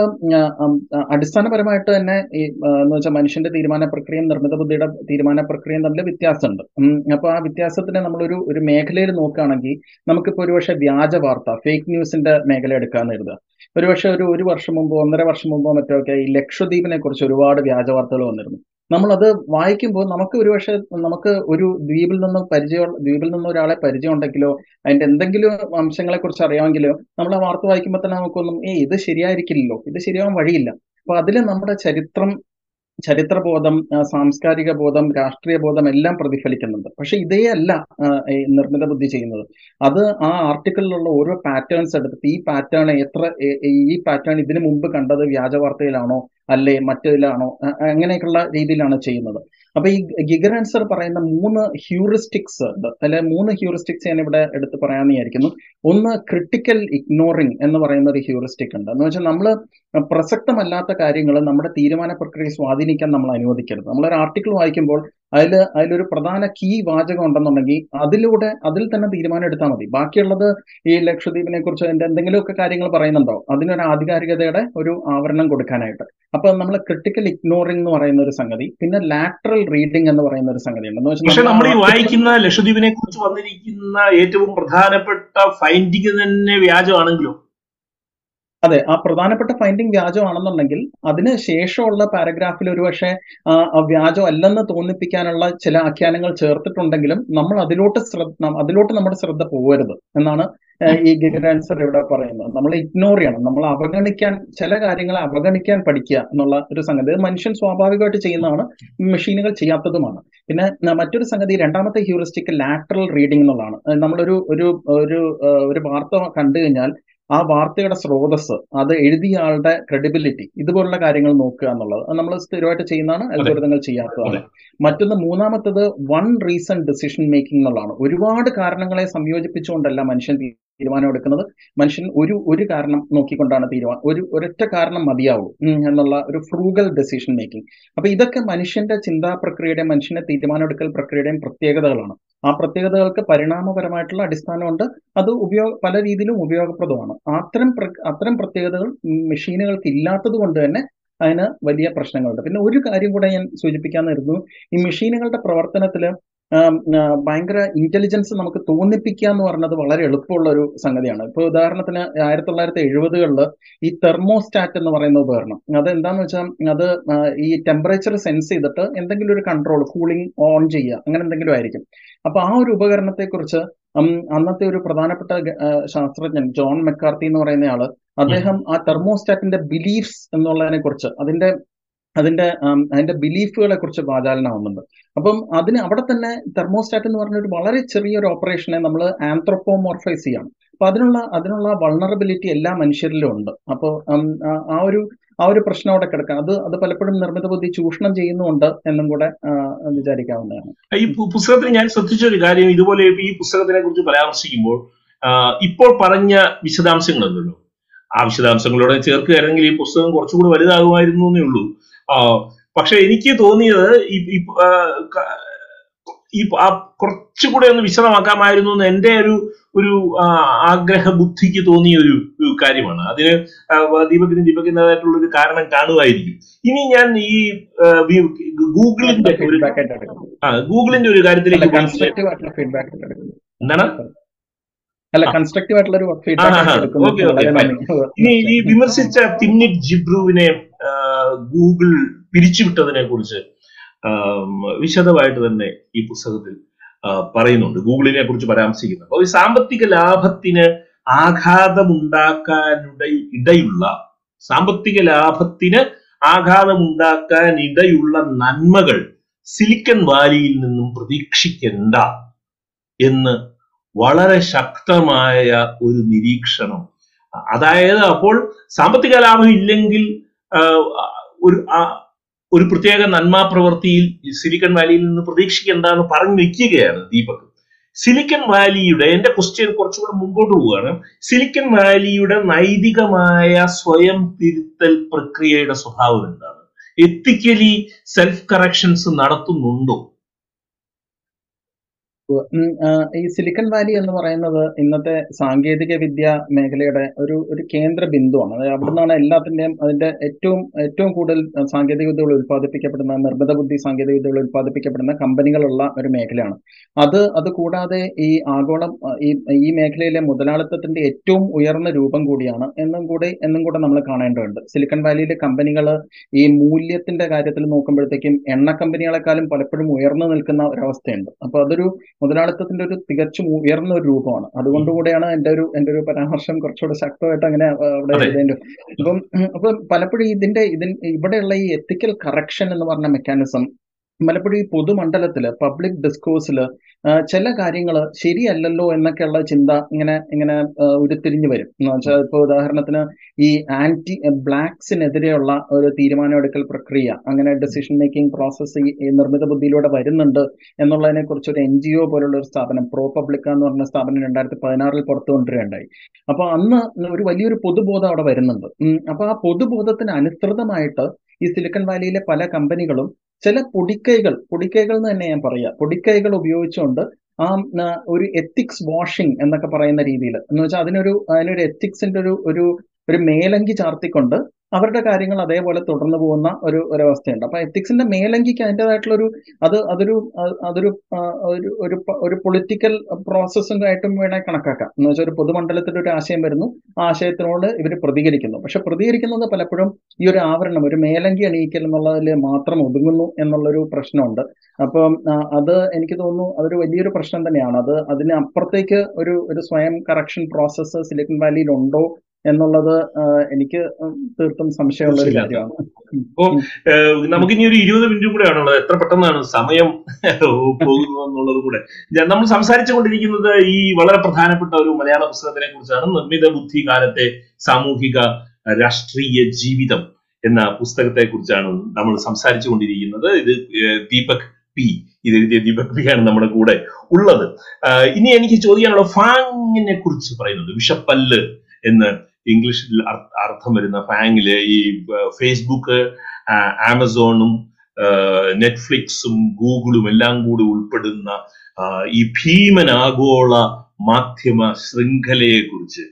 അടിസ്ഥാനപരമായിട്ട് തന്നെ ഈ എന്ന് വെച്ചാൽ മനുഷ്യന്റെ തീരുമാന പ്രക്രിയയും നിർമ്മിത ബുദ്ധിയുടെ തീരുമാന പ്രക്രിയയും തമ്മിൽ വ്യത്യാസമുണ്ട്. അപ്പൊ ആ വ്യത്യാസത്തിനെ നമ്മളൊരു ഒരു മേഖലയിൽ നോക്കുകയാണെങ്കിൽ നമുക്കിപ്പോൾ ഒരുപക്ഷെ വ്യാജ വാർത്ത ഫേക്ക് ന്യൂസിന്റെ മേഖല എടുക്കാമെന്ന് ഒരുപക്ഷെ ഒരു ഒരു വർഷം മുമ്പോ ഒന്നര വർഷം മുമ്പോ മറ്റോ ഒക്കെ ഈ ലക്ഷദ്വീപിനെ കുറിച്ച് ഒരുപാട് വ്യാജ വാർത്തകൾ വന്നിരുന്നു. നമ്മളത് വായിക്കുമ്പോൾ നമുക്ക് ഒരുപക്ഷെ നമുക്ക് ഒരു ദ്വീപിൽ നിന്ന് പരിചയം ദ്വീപിൽ നിന്ന് ഒരാളെ പരിചയം ഉണ്ടെങ്കിലോ അതിന്റെ എന്തെങ്കിലും അംശങ്ങളെ കുറിച്ച് അറിയാമെങ്കിലോ നമ്മൾ ആ വാർത്ത വായിക്കുമ്പോൾ തന്നെ നമുക്കൊന്നും ഏ ഇത് ശരിയായിരിക്കില്ലല്ലോ ഇത് ശരിയാവാൻ വഴിയില്ല. അപ്പൊ അതിൽ നമ്മുടെ ചരിത്രം ചരിത്രബോധം സാംസ്കാരിക ബോധം രാഷ്ട്രീയ ബോധം എല്ലാം പ്രതിഫലിക്കുന്നുണ്ട്. പക്ഷെ ഇതേ അല്ല നിർമ്മിത ബുദ്ധി ചെയ്യുന്നത്. അത് ആ ആർട്ടിക്കിളിലുള്ള ഓരോ പാറ്റേൺസ് എടുത്തിട്ട് ഈ പാറ്റേൺ എത്ര ഈ പാറ്റേൺ ഇതിനു മുമ്പ് കണ്ടത് വ്യാജ വാർത്തയിലാണോ അല്ലെ മറ്റേതിലാണോ അങ്ങനെയൊക്കെയുള്ള രീതിയിലാണ് ചെയ്യുന്നത്. അപ്പൊ ഈ ഗിഗർ ആൻസർ പറയുന്ന മൂന്ന് ഹ്യൂറിസ്റ്റിക്സ് ഉണ്ട്. അല്ലെ മൂന്ന് ഹ്യൂറിസ്റ്റിക്സ് ഞാൻ ഇവിടെ എടുത്ത് പറയാമെന്ന് വിചാരിക്കുന്നു. ഒന്ന് ക്രിട്ടിക്കൽ ഇഗ്നോറിംഗ് എന്ന് പറയുന്ന ഒരു ഹ്യൂറിസ്റ്റിക് ഉണ്ട്. എന്ന് വെച്ചാൽ നമ്മൾ പ്രസക്തമല്ലാത്ത കാര്യങ്ങൾ നമ്മുടെ തീരുമാന പ്രക്രിയയെ സ്വാധീനിക്കാൻ നമ്മൾ അനുവദിക്കരുത്. നമ്മളൊരു ആർട്ടിക്കിൾ വായിക്കുമ്പോൾ അതിൽ അതിലൊരു പ്രധാന കീ വാചകം ഉണ്ടെന്നുണ്ടെങ്കിൽ അതിലൂടെ അതിൽ തന്നെ തീരുമാനം എടുത്താൽ മതി. ബാക്കിയുള്ളത് ഈ ലക്ഷദ്വീപിനെ കുറിച്ച് അതിന്റെ എന്തെങ്കിലുമൊക്കെ കാര്യങ്ങൾ പറയുന്നുണ്ടോ? അതിനൊരു ആധികാരികതയുടെ ഒരു ആവരണം കൊടുക്കാനായിട്ട്. അപ്പൊ നമ്മൾ ക്രിട്ടിക്കൽ ഇഗ്നോറിംഗ് എന്ന് പറയുന്ന ഒരു സംഗതി പിന്നെ ലാറ്ററൽ റീഡിംഗ് എന്ന് പറയുന്ന ഒരു സംഗതി ഉണ്ട് പക്ഷെ നമ്മൾ ഈ വായിക്കുന്ന ലക്ഷദ്വീപിനെ കുറിച്ച് വന്നിരിക്കുന്ന ഏറ്റവും പ്രധാനപ്പെട്ട ഫൈൻഡിങ് തന്നെ വ്യാജമാണെങ്കിലോ? അതെ ആ പ്രധാനപ്പെട്ട ഫൈൻഡിങ് വ്യാജമാണെന്നുണ്ടെങ്കിൽ അതിന് ശേഷമുള്ള പാരഗ്രാഫിൽ ഒരുപക്ഷെ വ്യാജം അല്ലെന്ന് തോന്നിപ്പിക്കാനുള്ള ചില ആഖ്യാനങ്ങൾ ചേർത്തിട്ടുണ്ടെങ്കിലും നമ്മൾ അതിലോട്ട് ശ്രദ്ധ അതിലോട്ട് നമ്മുടെ ശ്രദ്ധ പോകരുത് എന്നാണ് ഈ ഗിഗർ ഇവിടെ പറയുന്നത്. നമ്മൾ ഇഗ്നോർ ചെയ്യണം. നമ്മൾ അവഗണിക്കാൻ ചില കാര്യങ്ങളെ അവഗണിക്കാൻ പഠിക്കുക എന്നുള്ള ഒരു സംഗതി. മനുഷ്യൻ സ്വാഭാവികമായിട്ട് ചെയ്യുന്നതാണ് മെഷീനുകൾ ചെയ്യാത്തതുമാണ്. പിന്നെ മറ്റൊരു സംഗതി രണ്ടാമത്തെ ഹ്യൂറിസ്റ്റിക് ലാറ്ററൽ റീഡിംഗ് എന്നുള്ളതാണ്. നമ്മളൊരു ഒരു ഒരു ഒരു വാർത്ത കണ്ടു കഴിഞ്ഞാൽ ആ വാർത്തയുടെ സ്രോതസ് അത് എഴുതിയ ആളുടെ ക്രെഡിബിലിറ്റി ഇതുപോലുള്ള കാര്യങ്ങൾ നോക്കുക എന്നുള്ളത്. അത് നമ്മൾ സ്ഥിരമായിട്ട് ചെയ്യുന്നതാണ് അൽഗോരിതങ്ങൾ ചെയ്യാത്തതാണ്. മറ്റൊന്ന് മൂന്നാമത്തത് വൺ റീസൺ ഡിസിഷൻ മേക്കിംഗ് എന്നുള്ളതാണ്. ഒരുപാട് കാരണങ്ങളെ സംയോജിപ്പിച്ചുകൊണ്ടല്ല മനുഷ്യൻ തീരുമാനം എടുക്കുന്നത്. മനുഷ്യൻ ഒരു ഒരു കാരണം നോക്കിക്കൊണ്ടാണ് തീരുമാനം ഒരു ഒരൊറ്റ കാരണം മതിയാവുള്ളൂ എന്നുള്ള ഒരു ഫ്രൂഗൽ ഡെസിഷൻ മേക്കിംഗ് അപ്പൊ ഇതൊക്കെ മനുഷ്യന്റെ ചിന്താ പ്രക്രിയയുടെയും മനുഷ്യന്റെ തീരുമാനമെടുക്കൽ പ്രക്രിയയുടെയും പ്രത്യേകതകളാണ്. ആ പ്രത്യേകതകൾക്ക് പരിണാമപരമായിട്ടുള്ള അടിസ്ഥാനമുണ്ട്. അത് ഉപയോഗ പല രീതിയിലും ഉപയോഗപ്രദമാണ്. അത്തരം അത്തരം പ്രത്യേകതകൾ മെഷീനുകൾക്ക് ഇല്ലാത്തത് കൊണ്ട് തന്നെ അതിന് വലിയ പ്രശ്നങ്ങളുണ്ട്. പിന്നെ ഒരു കാര്യം കൂടെ ഞാൻ സൂചിപ്പിക്കാമെന്നായിരുന്നു ഈ മെഷീനുകളുടെ പ്രവർത്തനത്തിൽ ഭയങ്കര ഇന്റലിജൻസ് നമുക്ക് തോന്നിപ്പിക്കുക എന്ന് പറഞ്ഞത് വളരെ എളുപ്പമുള്ള ഒരു സംഗതിയാണ്. ഇപ്പോൾ ഉദാഹരണത്തിന് ആയിരത്തി തൊള്ളായിരത്തി എഴുപതുകളിൽ ഈ തെർമോസ്റ്റാറ്റ് എന്ന് പറയുന്ന ഉപകരണം. അത് എന്താന്ന് വെച്ചാൽ അത് ഈ ടെമ്പറേച്ചർ സെൻസ് ചെയ്തിട്ട് എന്തെങ്കിലും ഒരു കൺട്രോൾ കൂളിംഗ് ഓൺ ചെയ്യുക. അങ്ങനെ എന്തെങ്കിലും ആയിരിക്കും. അപ്പൊ ആ ഒരു ഉപകരണത്തെ കുറിച്ച് അന്നത്തെ ഒരു പ്രധാനപ്പെട്ട ശാസ്ത്രജ്ഞൻ ജോൺ മെക്കാർത്തി എന്ന് പറയുന്ന ആൾ അദ്ദേഹം ആ തെർമോസ്റ്റാറ്റിന്റെ ബിലീഫ്സ് എന്നുള്ളതിനെ കുറിച്ച് അതിന്റെ അതിന്റെ അതിന്റെ ബിലീഫുകളെ കുറിച്ച് വാചാലനാവുന്നുണ്ട്. അപ്പം അതിന് അവിടെ തന്നെ തെർമോസ്റ്റാറ്റ് എന്ന് പറഞ്ഞ ഒരു വളരെ ചെറിയൊരു ഓപ്പറേഷനെ നമ്മൾ ആന്ത്രോപ്പോമോർഫൈസ് ചെയ്യണം. അപ്പൊ അതിനുള്ള അതിനുള്ള വൾണറബിലിറ്റി എല്ലാ മനുഷ്യരിലും ഉണ്ട്. അപ്പോൾ ആ ഒരു ആ ഒരു പ്രശ്നം അവിടെ കിടക്കാം അത് അത് പലപ്പോഴും നിർമ്മിത ബുദ്ധി ചൂഷണം ചെയ്യുന്നുണ്ട് എന്നും കൂടെ വിചാരിക്കാവുന്നതാണ്. ഈ പുസ്തകത്തിൽ ഞാൻ ശ്രദ്ധിച്ച ഒരു കാര്യം ഇതുപോലെ ഈ പുസ്തകത്തിനെ കുറിച്ച് പരാമർശിക്കുമ്പോൾ ഇപ്പോൾ പറഞ്ഞ വിശദാംശങ്ങളുണ്ടല്ലോ ആ വിശദാംശങ്ങളോടെ ചേർക്കുകയാണെങ്കിൽ ഈ പുസ്തകം കുറച്ചുകൂടി വലുതാകുമായിരുന്നു എന്നേ ഉള്ളൂ. പക്ഷെ എനിക്ക് തോന്നിയത് ഈ കുറച്ചുകൂടെ ഒന്ന് വിശദമാക്കാമായിരുന്നു എന്ന് എന്റെ ഒരു ഒരു ആഗ്രഹ ബുദ്ധിക്ക് തോന്നിയ ഒരു കാര്യമാണ്. അതിന് ദീപകിനും ദീപകിന്റെതായിട്ടുള്ള ഒരു കാരണം കാണുമായിരിക്കും. ഇനി ഞാൻ ഈ ഗൂഗിളിന്റെ ഒരു ആ ഗൂഗിളിന്റെ ഒരു കാര്യത്തിലേക്ക് എന്താണ്? അല്ല കൺസ്ട്രക്റ്റീവ് ആയിട്ടുള്ള ഒരു ഇനി <laughs> ഈ വിമർശിച്ച തിന്നിറ്റ് ജിബ്രുവിനെ ഗൂഗിൾ പിരിച്ചുവിട്ടതിനെ കുറിച്ച് വിശദമായിട്ട് തന്നെ ഈ പുസ്തകത്തിൽ പറയുന്നുണ്ട്. ഗൂഗിളിനെ കുറിച്ച് പരാമർശിക്കുന്നു. അപ്പോൾ ഈ സാമ്പത്തിക ലാഭത്തിന് ആഘാതമുണ്ടാക്കാനിട ഇടയുള്ള സാമ്പത്തിക ലാഭത്തിന് ആഘാതമുണ്ടാക്കാൻ ഇടയുള്ള നന്മകൾ സിലിക്കൺ വാലിയിൽ നിന്നും പ്രതീക്ഷിക്കണ്ട എന്ന് വളരെ ശക്തമായ ഒരു നിരീക്ഷണം. അതായത് അപ്പോൾ സാമ്പത്തിക ലാഭം ഇല്ലെങ്കിൽ ഒരു ഒരു പ്രത്യേക നന്മാ പ്രവൃത്തിയിൽ സിലിക്കൺ വാലിയിൽ നിന്ന് പ്രതീക്ഷിക്കേണ്ടെന്ന് പറഞ്ഞു വെക്കുകയാണ് ദീപക്. സിലിക്കൺ വാലിയുടെ എന്റെ ക്വസ്റ്റ്യൻ കുറച്ചുകൂടെ മുമ്പോട്ട് പോവുകയാണ്. സിലിക്കൺ വാലിയുടെ നൈതികമായ സ്വയം തിരുത്തൽ പ്രക്രിയയുടെ സ്വഭാവം എന്താണ്? എത്തിക്കലി സെൽഫ് കറക്ഷൻസ് നടത്തുന്നുണ്ടോ? ഈ സിലിക്കൺ വാലി എന്ന് പറയുന്നത് ഇന്നത്തെ സാങ്കേതിക വിദ്യ മേഖലയുടെ ഒരു ഒരു കേന്ദ്ര ബിന്ദുവാണ്. അതായത് അവിടെ നിന്നാണ് എല്ലാത്തിന്റെയും അതിന്റെ ഏറ്റവും ഏറ്റവും കൂടുതൽ സാങ്കേതിക വിദ്യകൾ ഉൽപ്പാദിപ്പിക്കപ്പെടുന്ന നിർമ്മിത ബുദ്ധി സാങ്കേതിക വിദ്യകൾ ഉൽപ്പാദിപ്പിക്കപ്പെടുന്ന കമ്പനികളുള്ള ഒരു മേഖലയാണ്. അത് അത് കൂടാതെ ഈ ആഗോളം ഈ ഈ മേഖലയിലെ മുതലാളിത്തത്തിന്റെ ഏറ്റവും ഉയർന്ന രൂപം കൂടിയാണ് എന്നും കൂടി എന്നും കൂടെ നമ്മൾ കാണേണ്ടതുണ്ട്. സിലിക്കൺ വാലിയിലെ കമ്പനികൾ ഈ മൂല്യത്തിന്റെ കാര്യത്തിൽ നോക്കുമ്പോഴത്തേക്കും എണ്ണ കമ്പനികളെക്കാളും പലപ്പോഴും ഉയർന്നു നിൽക്കുന്ന ഒരവസ്ഥയുണ്ട്. അപ്പൊ അതൊരു മുതലാളിത്തത്തിന്റെ ഒരു തികച്ചും ഉയർന്ന ഒരു രൂപമാണ് അതുകൊണ്ടുകൂടെയാണ് എന്റെ ഒരു എന്റെ ഒരു പരാമർശം കുറച്ചുകൂടെ ശക്തമായിട്ട് അങ്ങനെ അവിടെ. എഴുതേണ്ടി അപ്പൊ അപ്പം പലപ്പോഴും ഇതിന്റെ ഇതിൻ ഇവിടെയുള്ള ഈ എത്തിക്കൽ കറക്ഷൻ എന്ന് പറഞ്ഞ മെക്കാനിസം പലപ്പോഴും ഈ പൊതുമണ്ഡലത്തിൽ പബ്ലിക് ഡിസ്കോഴ്സിൽ ചില കാര്യങ്ങൾ ശരിയല്ലല്ലോ എന്നൊക്കെയുള്ള ചിന്ത ഇങ്ങനെ ഇങ്ങനെ ഉരുത്തിരിഞ്ഞു വരും. എന്ന് വെച്ചാൽ ഇപ്പൊ ഉദാഹരണത്തിന് ഈ ആന്റി ബ്ലാക്സിനെതിരെയുള്ള ഒരു തീരുമാനമെടുക്കൽ പ്രക്രിയ അങ്ങനെ ഡിസിഷൻ മേക്കിംഗ് പ്രോസസ്സ് ഈ നിർമ്മിത ബുദ്ധിയിലൂടെ വരുന്നുണ്ട് എന്നുള്ളതിനെ കുറിച്ച് ഒരു എൻ ജി ഒ പോലുള്ള ഒരു സ്ഥാപനം പ്രോ പബ്ലിക്ക എന്ന് പറഞ്ഞ സ്ഥാപനം രണ്ടായിരത്തി പതിനാറിൽ പുറത്തു കൊണ്ടുവരികയുണ്ടായി അപ്പോൾ അന്ന് ഒരു വലിയൊരു പൊതുബോധം അവിടെ വരുന്നുണ്ട്. അപ്പോൾ അപ്പൊ ആ പൊതുബോധത്തിന് അനുസൃതമായിട്ട് ഈ സിലിക്കൺ വാലിയിലെ പല കമ്പനികളും ചില പൊടിക്കൈകൾ പൊടിക്കൈകൾ എന്ന് തന്നെ ഞാൻ പറയാം. പൊടിക്കൈകൾ ഉപയോഗിച്ചുകൊണ്ട് ആ ഒരു എത്തിക്സ് വാഷിംഗ് എന്നൊക്കെ പറയുന്ന രീതിയിൽ എന്ന് വെച്ചാൽ അതിനൊരു അതിനൊരു എത്തിക്സിന്റെ ഒരു ഒരു ഒരു മേലങ്കി ചാർത്തിക്കൊണ്ട് അവരുടെ കാര്യങ്ങൾ അതേപോലെ തുടർന്നു പോകുന്ന ഒരു ഒരവസ്ഥയുണ്ട്. അപ്പൊ എത്തിക്സിന്റെ മേലങ്കിക്ക് അതിന്റെതായിട്ടുള്ള ഒരു അത് അതൊരു അതൊരു ഒരു ഒരു പൊളിറ്റിക്കൽ പ്രോസസ്സിന്റെ ആയിട്ടും വേണേ കണക്കാക്കാം. എന്ന് വെച്ചാൽ ഒരു പൊതുമണ്ഡലത്തിൽ ഒരു ആശയം വരുന്നു. ആ ആശയത്തിനോട് ഇവർ പ്രതികരിക്കുന്നു. പക്ഷെ പ്രതികരിക്കുന്നത് പലപ്പോഴും ഈ ഒരു ആവരണം ഒരു മേലങ്കി അണിയിക്കൽ എന്നുള്ളതിൽ മാത്രം ഒതുങ്ങുന്നു എന്നുള്ളൊരു പ്രശ്നമുണ്ട്. അപ്പം അത് എനിക്ക് തോന്നുന്നു അതൊരു വലിയൊരു പ്രശ്നം തന്നെയാണ്. അത് അതിന് അപ്പുറത്തേക്ക് ഒരു ഒരു സ്വയം കറക്ഷൻ പ്രോസസ്സ് സിലിക്കൺ വാലിയിൽ ഉണ്ടോ എന്നുള്ളത് എനിക്ക് തീർത്തും സംശയമുള്ള ഒരു. കാര്യമാണ്. അപ്പോ നമുക്കിനി ഒരു ഇരുപത് മിനിറ്റും കൂടെ ആണുള്ളത്. എത്ര പെട്ടെന്നാണ് സമയം പോകുന്നത് എന്നുള്ളത് കൂടെ. നമ്മൾ സംസാരിച്ചു കൊണ്ടിരിക്കുന്നത് ഈ വളരെ പ്രധാനപ്പെട്ട ഒരു മലയാള പുസ്തകത്തിനെ കുറിച്ചാണ്. നിർമ്മിത ബുദ്ധി കാലത്തെ സാമൂഹിക രാഷ്ട്രീയ ജീവിതം എന്ന പുസ്തകത്തെ കുറിച്ചാണ് നമ്മൾ സംസാരിച്ചു കൊണ്ടിരിക്കുന്നത്. ഇത് ദീപക് പി. ഇത് എഴുതിയ ദീപക് പി ആണ് നമ്മുടെ കൂടെ ഉള്ളത്. ഇനി എനിക്ക് ചോദിക്കാനുള്ള ഫാങ്ങിനെ കുറിച്ച് പറയുന്നത് വിഷപ്പല്ല് എന്ന്. ഇംഗ്ലീഷിൽ അർത്ഥം വരുന്ന ഫാങ്ങിൽ ഈ ഫേസ്ബുക്ക് ആമസോണും നെറ്റ്ഫ്ലിക്സും ഗൂഗിളും എല്ലാം കൂടി ഉൾപ്പെടുന്ന ഈ ഭീമൻ ആഗോള മാധ്യമ ശൃംഖലയെ കുറിച്ച്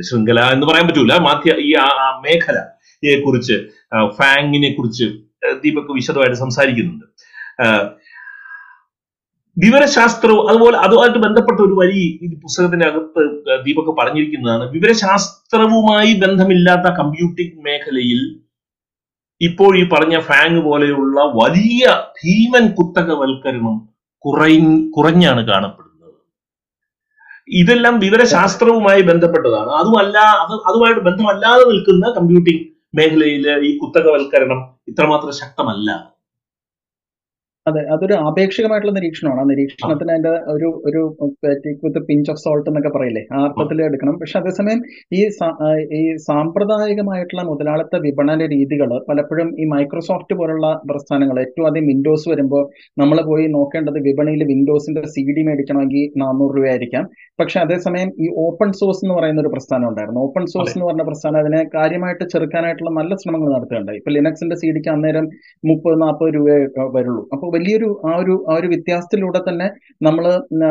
ശൃംഖല എന്ന് പറയാൻ പറ്റൂല മാധ്യ ഈ മേഖലയെ കുറിച്ച് ഫാങ്ങിനെ കുറിച്ച് ദീപക് വിശദമായിട്ട് സംസാരിക്കുന്നുണ്ട്. വിവരശാസ്ത്രവും അതുപോലെ അതുമായിട്ട് ബന്ധപ്പെട്ട ഒരു വരി ഈ പുസ്തകത്തിന്റെ അകത്ത് ദീപക് പറഞ്ഞിരിക്കുന്നതാണ്. വിവരശാസ്ത്രവുമായി ബന്ധമില്ലാത്ത കമ്പ്യൂട്ടിംഗ് മേഖലയിൽ ഇപ്പോൾ ഈ പറഞ്ഞ ഫാങ് പോലെയുള്ള വലിയ ഭീമൻ കുത്തകവൽക്കരണം കുറ കുറഞ്ഞാണ് കാണപ്പെടുന്നത്. ഇതെല്ലാം വിവരശാസ്ത്രവുമായി ബന്ധപ്പെട്ടതാണ്. അതുമല്ല അത് അതുമായിട്ട് ബന്ധമല്ലാതെ നിൽക്കുന്ന കമ്പ്യൂട്ടിംഗ് മേഖലയിലെ ഈ കുത്തകവൽക്കരണം ഇത്രമാത്രം ശക്തമല്ല. അതെ അതൊരു ആപേക്ഷികമായിട്ടുള്ള നിരീക്ഷണമാണ്. ആ നിരീക്ഷണത്തിന് അതിന്റെ ഒരു ഒരു വിത്ത് പിഞ്ച് ഓഫ് സോൾട്ട് എന്നൊക്കെ പറയില്ലേ? ആ അർത്ഥത്തിൽ എടുക്കണം. പക്ഷെ അതേസമയം ഈ ഈ സാമ്പ്രദായികമായിട്ടുള്ള മുതലാളിത്ത വിപണന രീതികൾ പലപ്പോഴും ഈ മൈക്രോസോഫ്റ്റ് പോലുള്ള പ്രസ്ഥാനങ്ങൾ ഏറ്റവും ആദ്യം വിൻഡോസ് വരുമ്പോൾ നമ്മൾ പോയി നോക്കേണ്ടത് വിപണിയിൽ വിൻഡോസിന്റെ സി ഡി മേടിക്കണമെങ്കിൽ നാനൂറ് രൂപയായിരിക്കാം. പക്ഷെ അതേസമയം ഈ ഓപ്പൺ സോഴ്സ് എന്ന് പറയുന്ന ഒരു പ്രസ്ഥാനം ഉണ്ടായിരുന്നു. ഓപ്പൺ സോഴ്സ് എന്ന് പറഞ്ഞ പ്രസ്ഥാനം അതിനെ കാര്യമായിട്ട് ചെറുക്കാനായിട്ടുള്ള നല്ല ശ്രമങ്ങൾ നടത്തുകയുണ്ടായി. ഇപ്പൊ ലിനക്സിന്റെ സി ഡിക്ക് അന്നേരം മുപ്പത് നാൽപ്പത് രൂപ വരുള്ളൂ. അപ്പോൾ വലിയൊരു ആ ഒരു ആ ഒരു വ്യത്യാസത്തിലൂടെ തന്നെ നമ്മൾ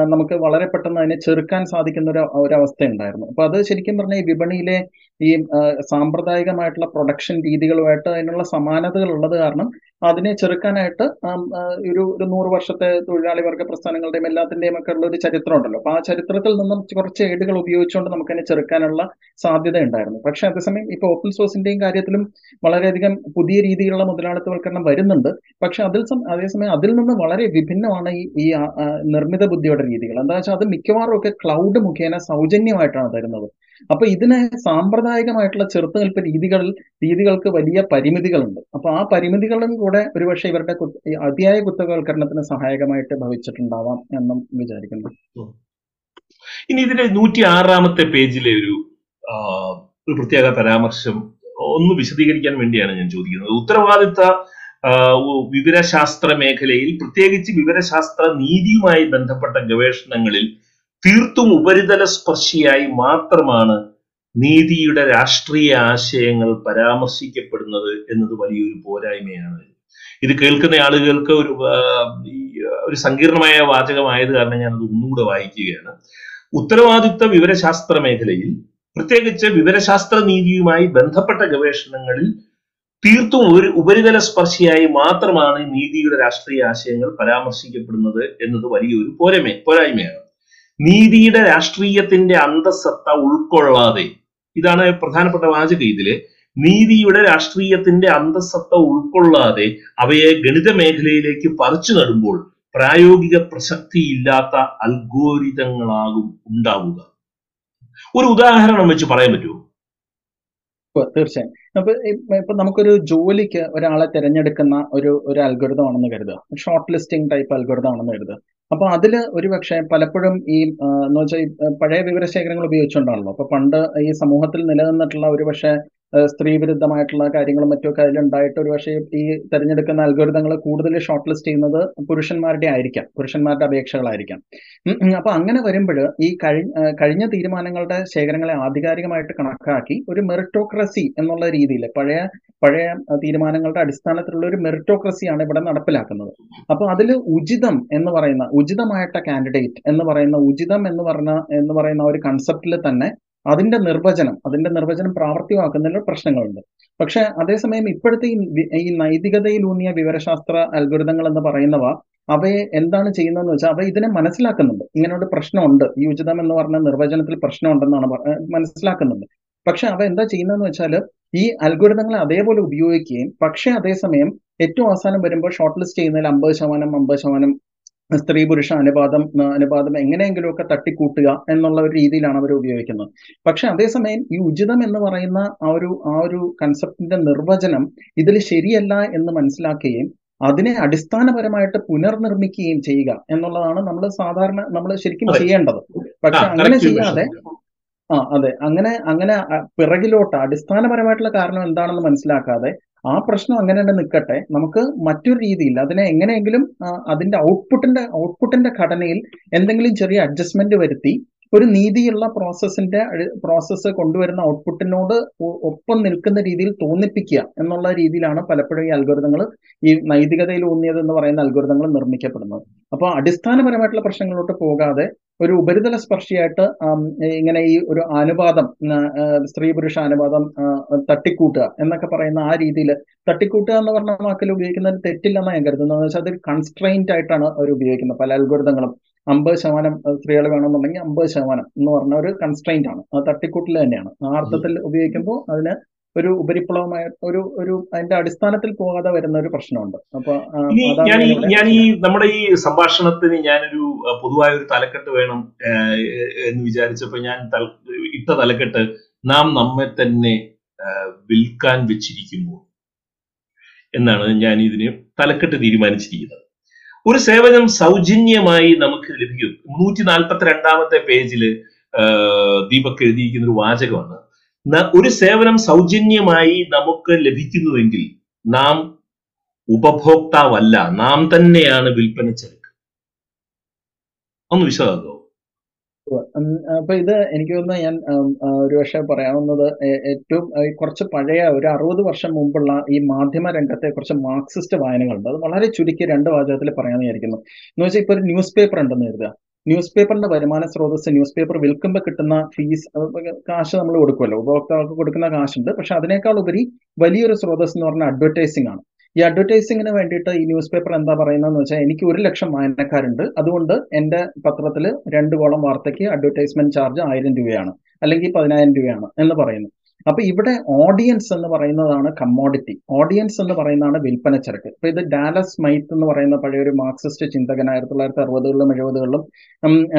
നമുക്ക് വളരെ പെട്ടെന്ന് അതിനെ ചെറുക്കാൻ സാധിക്കുന്ന ഒരു ഒരവസ്ഥ ഉണ്ടായിരുന്നു അപ്പൊ അത് ശരിക്കും പറഞ്ഞാൽ ഈ വിപണിയിലെ ഈ സാമ്പ്രദായികമായിട്ടുള്ള പ്രൊഡക്ഷൻ രീതികളുമായിട്ട് അതിനുള്ള സമാനതകൾ ഉള്ളത് കാരണം അതിനെ ചെറുക്കാനായിട്ട് ഒരു ഒരു നൂറ് വർഷത്തെ തൊഴിലാളി വർഗ പ്രസ്ഥാനങ്ങളുടെയും എല്ലാത്തിന്റെയും ഒക്കെ ഉള്ള ഒരു ചരിത്രം ഉണ്ടല്ലോ അപ്പൊ ആ ചരിത്രത്തിൽ നിന്നും കുറച്ച് ഏടുകൾ ഉപയോഗിച്ചുകൊണ്ട് നമുക്ക് അതിനെ ചെറുക്കാനുള്ള സാധ്യത ഉണ്ടായിരുന്നു. പക്ഷെ അതേസമയം ഇപ്പൊ ഓപ്പൺ സോഴ്സിന്റെയും കാര്യത്തിലും വളരെയധികം പുതിയ രീതിയിലുള്ള മുതലാളിത്തവൽക്കരണം വരുന്നുണ്ട്. പക്ഷെ അതിൽ അതേസമയം അതിൽ നിന്ന് വളരെ വിഭിന്നമാണ് ഈ ഈ നിർമ്മിത ബുദ്ധിയുടെ രീതികൾ. എന്താ വെച്ചാൽ അത് മിക്കവാറും ഒക്കെ ക്ലൗഡ് മുഖേന സൗജന്യമായിട്ടാണ് തരുന്നത്. അപ്പൊ ഇതിന് സാമ്പ്രദായികമായിട്ടുള്ള ചെറുത്തുനിൽപ്പ് രീതികളിൽ രീതികൾക്ക് വലിയ പരിമിതികളുണ്ട്. അപ്പൊ ആ പരിമിതികളും കൂടെ ഒരുപക്ഷെ ഇവരുടെ അതിയായ കുത്തകവൽക്കരണത്തിന് സഹായകമായിട്ട് ഭവിച്ചിട്ടുണ്ടാവാം എന്നും വിചാരിക്കുന്നു. ഇനി ഇതിന്റെ നൂറ്റി ആറാമത്തെ പേജിലെ ഒരു ഒരു പ്രത്യേക പരാമർശം ഒന്ന് വിശദീകരിക്കാൻ വേണ്ടിയാണ് ഞാൻ ചോദിക്കുന്നത്. ഉത്തരവാദിത്ത വിവരശാസ്ത്ര മേഖലയിൽ പ്രത്യേകിച്ച് വിവരശാസ്ത്ര നീതിയുമായി ബന്ധപ്പെട്ട ഗവേഷണങ്ങളിൽ തീർത്തും ഉപരിതല സ്പർശിയായി മാത്രമാണ് നീതിയുടെ രാഷ്ട്രീയ ആശയങ്ങൾ പരാമർശിക്കപ്പെടുന്നത് എന്നത് വലിയൊരു പോരായ്മയാണ്. ഇത് കേൾക്കുന്ന ആളുകൾക്ക് ഒരു ഒരു സങ്കീർണമായ വാചകമായത് കാരണം ഞാനത് ഒന്നുകൂടെ വായിക്കുകയാണ്. ഉത്തരവാദിത്വ വിവരശാസ്ത്ര മേഖലയിൽ പ്രത്യേകിച്ച് വിവരശാസ്ത്ര നീതിയുമായി ബന്ധപ്പെട്ട ഗവേഷണങ്ങളിൽ തീർത്തും ഒരു ഉപരിതല സ്പർശിയായി മാത്രമാണ് നീതിയുടെ രാഷ്ട്രീയ ആശയങ്ങൾ പരാമർശിക്കപ്പെടുന്നത് എന്നത് വലിയൊരു പോരമേ പോരായ്മയാണ്. നീതിയുടെ രാഷ്ട്രീയത്തിന്റെ അന്തസത്ത ഉൾക്കൊള്ളാതെ. ഇതാണ് പ്രധാനപ്പെട്ട വാചകം ഇതിൽ. നീതിയുടെ രാഷ്ട്രീയത്തിന്റെ അന്തസത്ത ഉൾക്കൊള്ളാതെ അവയെ ഗണിത മേഖലയിലേക്ക് പറിച്ചു നടുമ്പോൾ പ്രായോഗിക പ്രസക്തിയില്ലാത്ത അൽഗോരിതങ്ങളാകും ഉണ്ടാവുക. ഒരു ഉദാഹരണം വെച്ച് പറയാൻ പറ്റുമോ? തീർച്ചയായും. അപ്പൊ ഇപ്പൊ നമുക്കൊരു ജോലിക്ക് ഒരാളെ തിരഞ്ഞെടുക്കുന്ന ഒരു ഒരു അൽഗോരിതം ആണെന്ന് കരുതുക. ഷോർട്ട് ലിസ്റ്റിംഗ് ടൈപ്പ് അൽഗോരിതം ആണെന്ന് കരുതുക. അപ്പൊ അതിൽ ഒരുപക്ഷെ പലപ്പോഴും ഈ എന്ന് വെച്ചാൽ പഴയ വിവരശേഖരങ്ങൾ ഉപയോഗിച്ചുകൊണ്ടാണല്ലോ. അപ്പൊ പണ്ട് ഈ സമൂഹത്തിൽ നിലനിന്നിട്ടുള്ള ഒരുപക്ഷെ സ്ത്രീ വിരുദ്ധമായിട്ടുള്ള കാര്യങ്ങളും മറ്റൊക്കെ അതിലുണ്ടായിട്ട് ഒരു പക്ഷേ ഈ തിരഞ്ഞെടുക്കുന്ന അൽഗോരിതങ്ങൾ കൂടുതൽ ഷോർട്ട് ലിസ്റ്റ് ചെയ്യുന്നത് പുരുഷന്മാരുടെ ആയിരിക്കാം പുരുഷന്മാരുടെ അപേക്ഷകളായിരിക്കാം. അപ്പൊ അങ്ങനെ വരുമ്പോൾ ഈ കഴിഞ്ഞ കഴിഞ്ഞ തീരുമാനങ്ങളുടെ ശേഖരങ്ങളെ ആധികാരികമായിട്ട് കണക്കാക്കി ഒരു മെറിറ്റോക്രസി എന്നുള്ള രീതിയിൽ പഴയ പഴയ തീരുമാനങ്ങളുടെ അടിസ്ഥാനത്തിലുള്ള ഒരു മെറിറ്റോക്രസിയാണ് ഇവിടെ നടപ്പിലാക്കുന്നത്. അപ്പൊ അതിൽ ഉചിതം എന്ന് പറയുന്ന ഉചിതമായിട്ട കാൻഡിഡേറ്റ് എന്ന് പറയുന്ന ഉചിതം എന്ന് പറഞ്ഞ എന്ന് പറയുന്ന ഒരു കൺസെപ്റ്റിൽ തന്നെ അതിന്റെ നിർവചനം അതിന്റെ നിർവചനം പ്രാവർത്തികമാക്കുന്നതിൽ പ്രശ്നങ്ങളുണ്ട്. പക്ഷെ അതേസമയം ഇപ്പോഴത്തെ ഈ നൈതികതയിലൂന്നിയ വിവരശാസ്ത്ര അത്ഭുതങ്ങൾ എന്ന് പറയുന്നവ അവയെ എന്താണ് ചെയ്യുന്നതെന്ന് വെച്ചാൽ അവ ഇതിനെ മനസ്സിലാക്കുന്നുണ്ട്. ഇങ്ങനൊരു പ്രശ്നമുണ്ട്. ഈ ഉചിതം എന്ന് പറഞ്ഞ നിർവചനത്തിൽ പ്രശ്നമുണ്ടെന്നാണ് മനസ്സിലാക്കുന്നുണ്ട്. പക്ഷെ അവ എന്താ ചെയ്യുന്നതെന്ന് വെച്ചാൽ ഈ അത്ഭുതങ്ങളെ അതേപോലെ ഉപയോഗിക്കുകയും പക്ഷേ അതേസമയം ഏറ്റവും അവസാനം വരുമ്പോൾ ഷോർട്ട് ലിസ്റ്റ് ചെയ്യുന്നതിൽ അമ്പത് ശതമാനം അമ്പത് ശതമാനം സ്ത്രീ പുരുഷ അനുപാതം അനുപാതം എങ്ങനെയെങ്കിലുമൊക്കെ തട്ടിക്കൂട്ടുക എന്നുള്ള ഒരു രീതിയിലാണ് അവർ ഉപയോഗിക്കുന്നത്. പക്ഷെ അതേസമയം ഈ ഉചിതം എന്ന് പറയുന്ന ആ ഒരു ആ ഒരു കൺസെപ്റ്റിന്റെ നിർവചനം ഇതിൽ ശരിയല്ല എന്ന് മനസ്സിലാക്കുകയും അതിനെ അടിസ്ഥാനപരമായിട്ട് പുനർനിർമ്മിക്കുകയും ചെയ്യുക എന്നുള്ളതാണ് നമ്മൾ സാധാരണ നമ്മൾ ശരിക്കും ചെയ്യേണ്ടത്. പക്ഷെ അങ്ങനെ ചെയ്യാതെ ആ അതെ. അങ്ങനെ അങ്ങനെ പിറകിലോട്ട് അടിസ്ഥാനപരമായിട്ടുള്ള കാരണം എന്താണെന്ന് മനസ്സിലാക്കാതെ ആ പ്രശ്നം അങ്ങനെ തന്നെ നിൽക്കട്ടെ. നമുക്ക് മറ്റൊരു രീതിയിൽ അതിനെ എങ്ങനെയെങ്കിലും അതിന്റെ ഔട്ട്പുട്ടിന്റെ ഔട്ട്പുട്ടിന്റെ ഘടനയിൽ എന്തെങ്കിലും ചെറിയ അഡ്ജസ്റ്റ്മെന്റ് വരുത്തി ഒരു നീതിയുള്ള പ്രോസസ്സിന്റെ പ്രോസസ്സ് കൊണ്ടുവരുന്ന ഔട്ട്പുട്ടിനോട് ഒപ്പം നിൽക്കുന്ന രീതിയിൽ തോന്നിപ്പിക്കുക എന്നുള്ള രീതിയിലാണ് പലപ്പോഴും ഈ അൽഗോരിതങ്ങൾ ഈ നൈതികതയിൽ ഊന്നിയത് എന്ന് പറയുന്ന അൽഗോരിതങ്ങൾ നിർമ്മിക്കപ്പെടുന്നത്. അപ്പോൾ അടിസ്ഥാനപരമായിട്ടുള്ള പ്രശ്നങ്ങളിലോട്ട് പോകാതെ ഒരു ഉപരിതല സ്പർശിയായിട്ട് ഇങ്ങനെ ഈ ഒരു അനുപാതം സ്ത്രീ പുരുഷ അനുപാതം തട്ടിക്കൂട്ടുക എന്നൊക്കെ പറയുന്ന ആ രീതിയിൽ തട്ടിക്കൂട്ടുക എന്ന് പറഞ്ഞ വാക്കിൽ ഉപയോഗിക്കുന്നത് തെറ്റില്ലെന്നാണ് ഞാൻ കരുതുന്നത്. വെച്ചാൽ അത് കൺസ്ട്രെയിന്റ് ആയിട്ടാണ് അവർ ഉപയോഗിക്കുന്നത് പല അൽഗോരിതങ്ങളും അമ്പത് ശതമാനം സ്ത്രീകൾ വേണമെന്നുണ്ടെങ്കിൽ അമ്പത് ശതമാനം എന്ന് പറഞ്ഞ ഒരു കൺസ്ട്രെയിന്റ് ആണ്. അത് തട്ടിക്കൂട്ടിൽ തന്നെയാണ്. ആ അർത്ഥത്തിൽ ഉപയോഗിക്കുമ്പോൾ അതിന് ഒരു ഉപരിപ്ലവമായ ഒരു ഒരു അതിന്റെ അടിസ്ഥാനത്തിൽ പോകാതെ വരുന്ന ഒരു പ്രശ്നമുണ്ട്. അപ്പൊ ഞാൻ ഈ ഞാൻ ഈ നമ്മുടെ ഈ സംഭാഷണത്തിന് ഞാനൊരു പൊതുവായ ഒരു തലക്കെട്ട് വേണം എന്ന് വിചാരിച്ചപ്പോ ഞാൻ ഇട്ട തലക്കെട്ട് നാം നമ്മെ തന്നെ വിൽക്കാൻ വെച്ചിരിക്കുമ്പോൾ എന്നാണ് ഞാൻ ഇതിന് തലക്കെട്ട് തീരുമാനിച്ചിരിക്കുന്നത്. ഒരു സേവനം സൗജന്യമായി നമുക്ക് ലഭിക്കും. നൂറ്റി നാൽപ്പത്തി രണ്ടാമത്തെ പേജിൽ ദീപക് എഴുതിയിരിക്കുന്ന ഒരു വാചകമാണ്. ഒരു സേവനം സൗജന്യമായി നമുക്ക് ലഭിക്കുന്നുവെങ്കിൽ നാം ഉപഭോക്താവല്ല നാം തന്നെയാണ് വിൽപ്പന ചരക്ക്. ഒന്ന് വിശദമാക്കോ. ഉം, അപ്പൊ ഇത് എനിക്ക് തോന്നുന്നു ഞാൻ ഒരുപക്ഷെ ഒരു പക്ഷേ പറയാവുന്നത് ഏറ്റവും കുറച്ച് പഴയ ഒരു അറുപത് വർഷം മുമ്പുള്ള ഈ മാധ്യമ രംഗത്തെ കുറച്ച് മാർക്സിസ്റ്റ് വായനകളുണ്ട്. അത് വളരെ ചുരുക്കി രണ്ട് വാചകത്തിൽ പറയാമെന്ന് വിചാരിക്കുന്നു. എന്ന് വെച്ചാൽ ഇപ്പൊ ഒരു ന്യൂസ് പേപ്പർ ഉണ്ടെന്ന് കരുതുക. ന്യൂസ് പേപ്പറിന്റെ വരുമാന സ്രോതസ് ന്യൂസ് പേപ്പർ വിൽക്കുമ്പോൾ കിട്ടുന്ന ഫീസ് കാശ് നമ്മൾ കൊടുക്കുമല്ലോ ഉപഭോക്താക്കൾക്ക് കൊടുക്കുന്ന കാശുണ്ട്. പക്ഷെ അതിനേക്കാൾ ഉപരി വലിയൊരു സ്രോതസ് എന്ന് പറഞ്ഞാൽ അഡ്വർടൈസിംഗ് ആണ്. ഈ അഡ്വർടൈസിങ്ങിന് വേണ്ടിയിട്ട് ഈ ന്യൂസ് പേപ്പർ എന്താ പറയുന്നതെന്ന് വെച്ചാൽ എനിക്ക് ഒരു ലക്ഷം വായനക്കാരുണ്ട്. അതുകൊണ്ട് എന്റെ പത്രത്തിൽ രണ്ട് കോളം വാർത്തയ്ക്ക് അഡ്വർടൈസ്മെന്റ് ചാർജ് ആയിരം രൂപയാണ്. അല്ലെങ്കിൽ പതിനായിരം രൂപയാണ് എന്ന് പറയുന്നു. അപ്പൊ ഇവിടെ ഓഡിയൻസ് എന്ന് പറയുന്നതാണ് കമ്മോഡിറ്റി ഓഡിയൻസ് എന്ന് പറയുന്നതാണ് വിൽപ്പന ചരക്ക്. ഇപ്പൊ ഇത് ഡാലസ് മൈത്ത് എന്ന് പറയുന്ന പഴയ ഒരു മാർക്സിസ്റ്റ് ചിന്തകൻ ആയിരത്തി തൊള്ളായിരത്തി അറുപതുകളിലും എഴുപതുകളിലും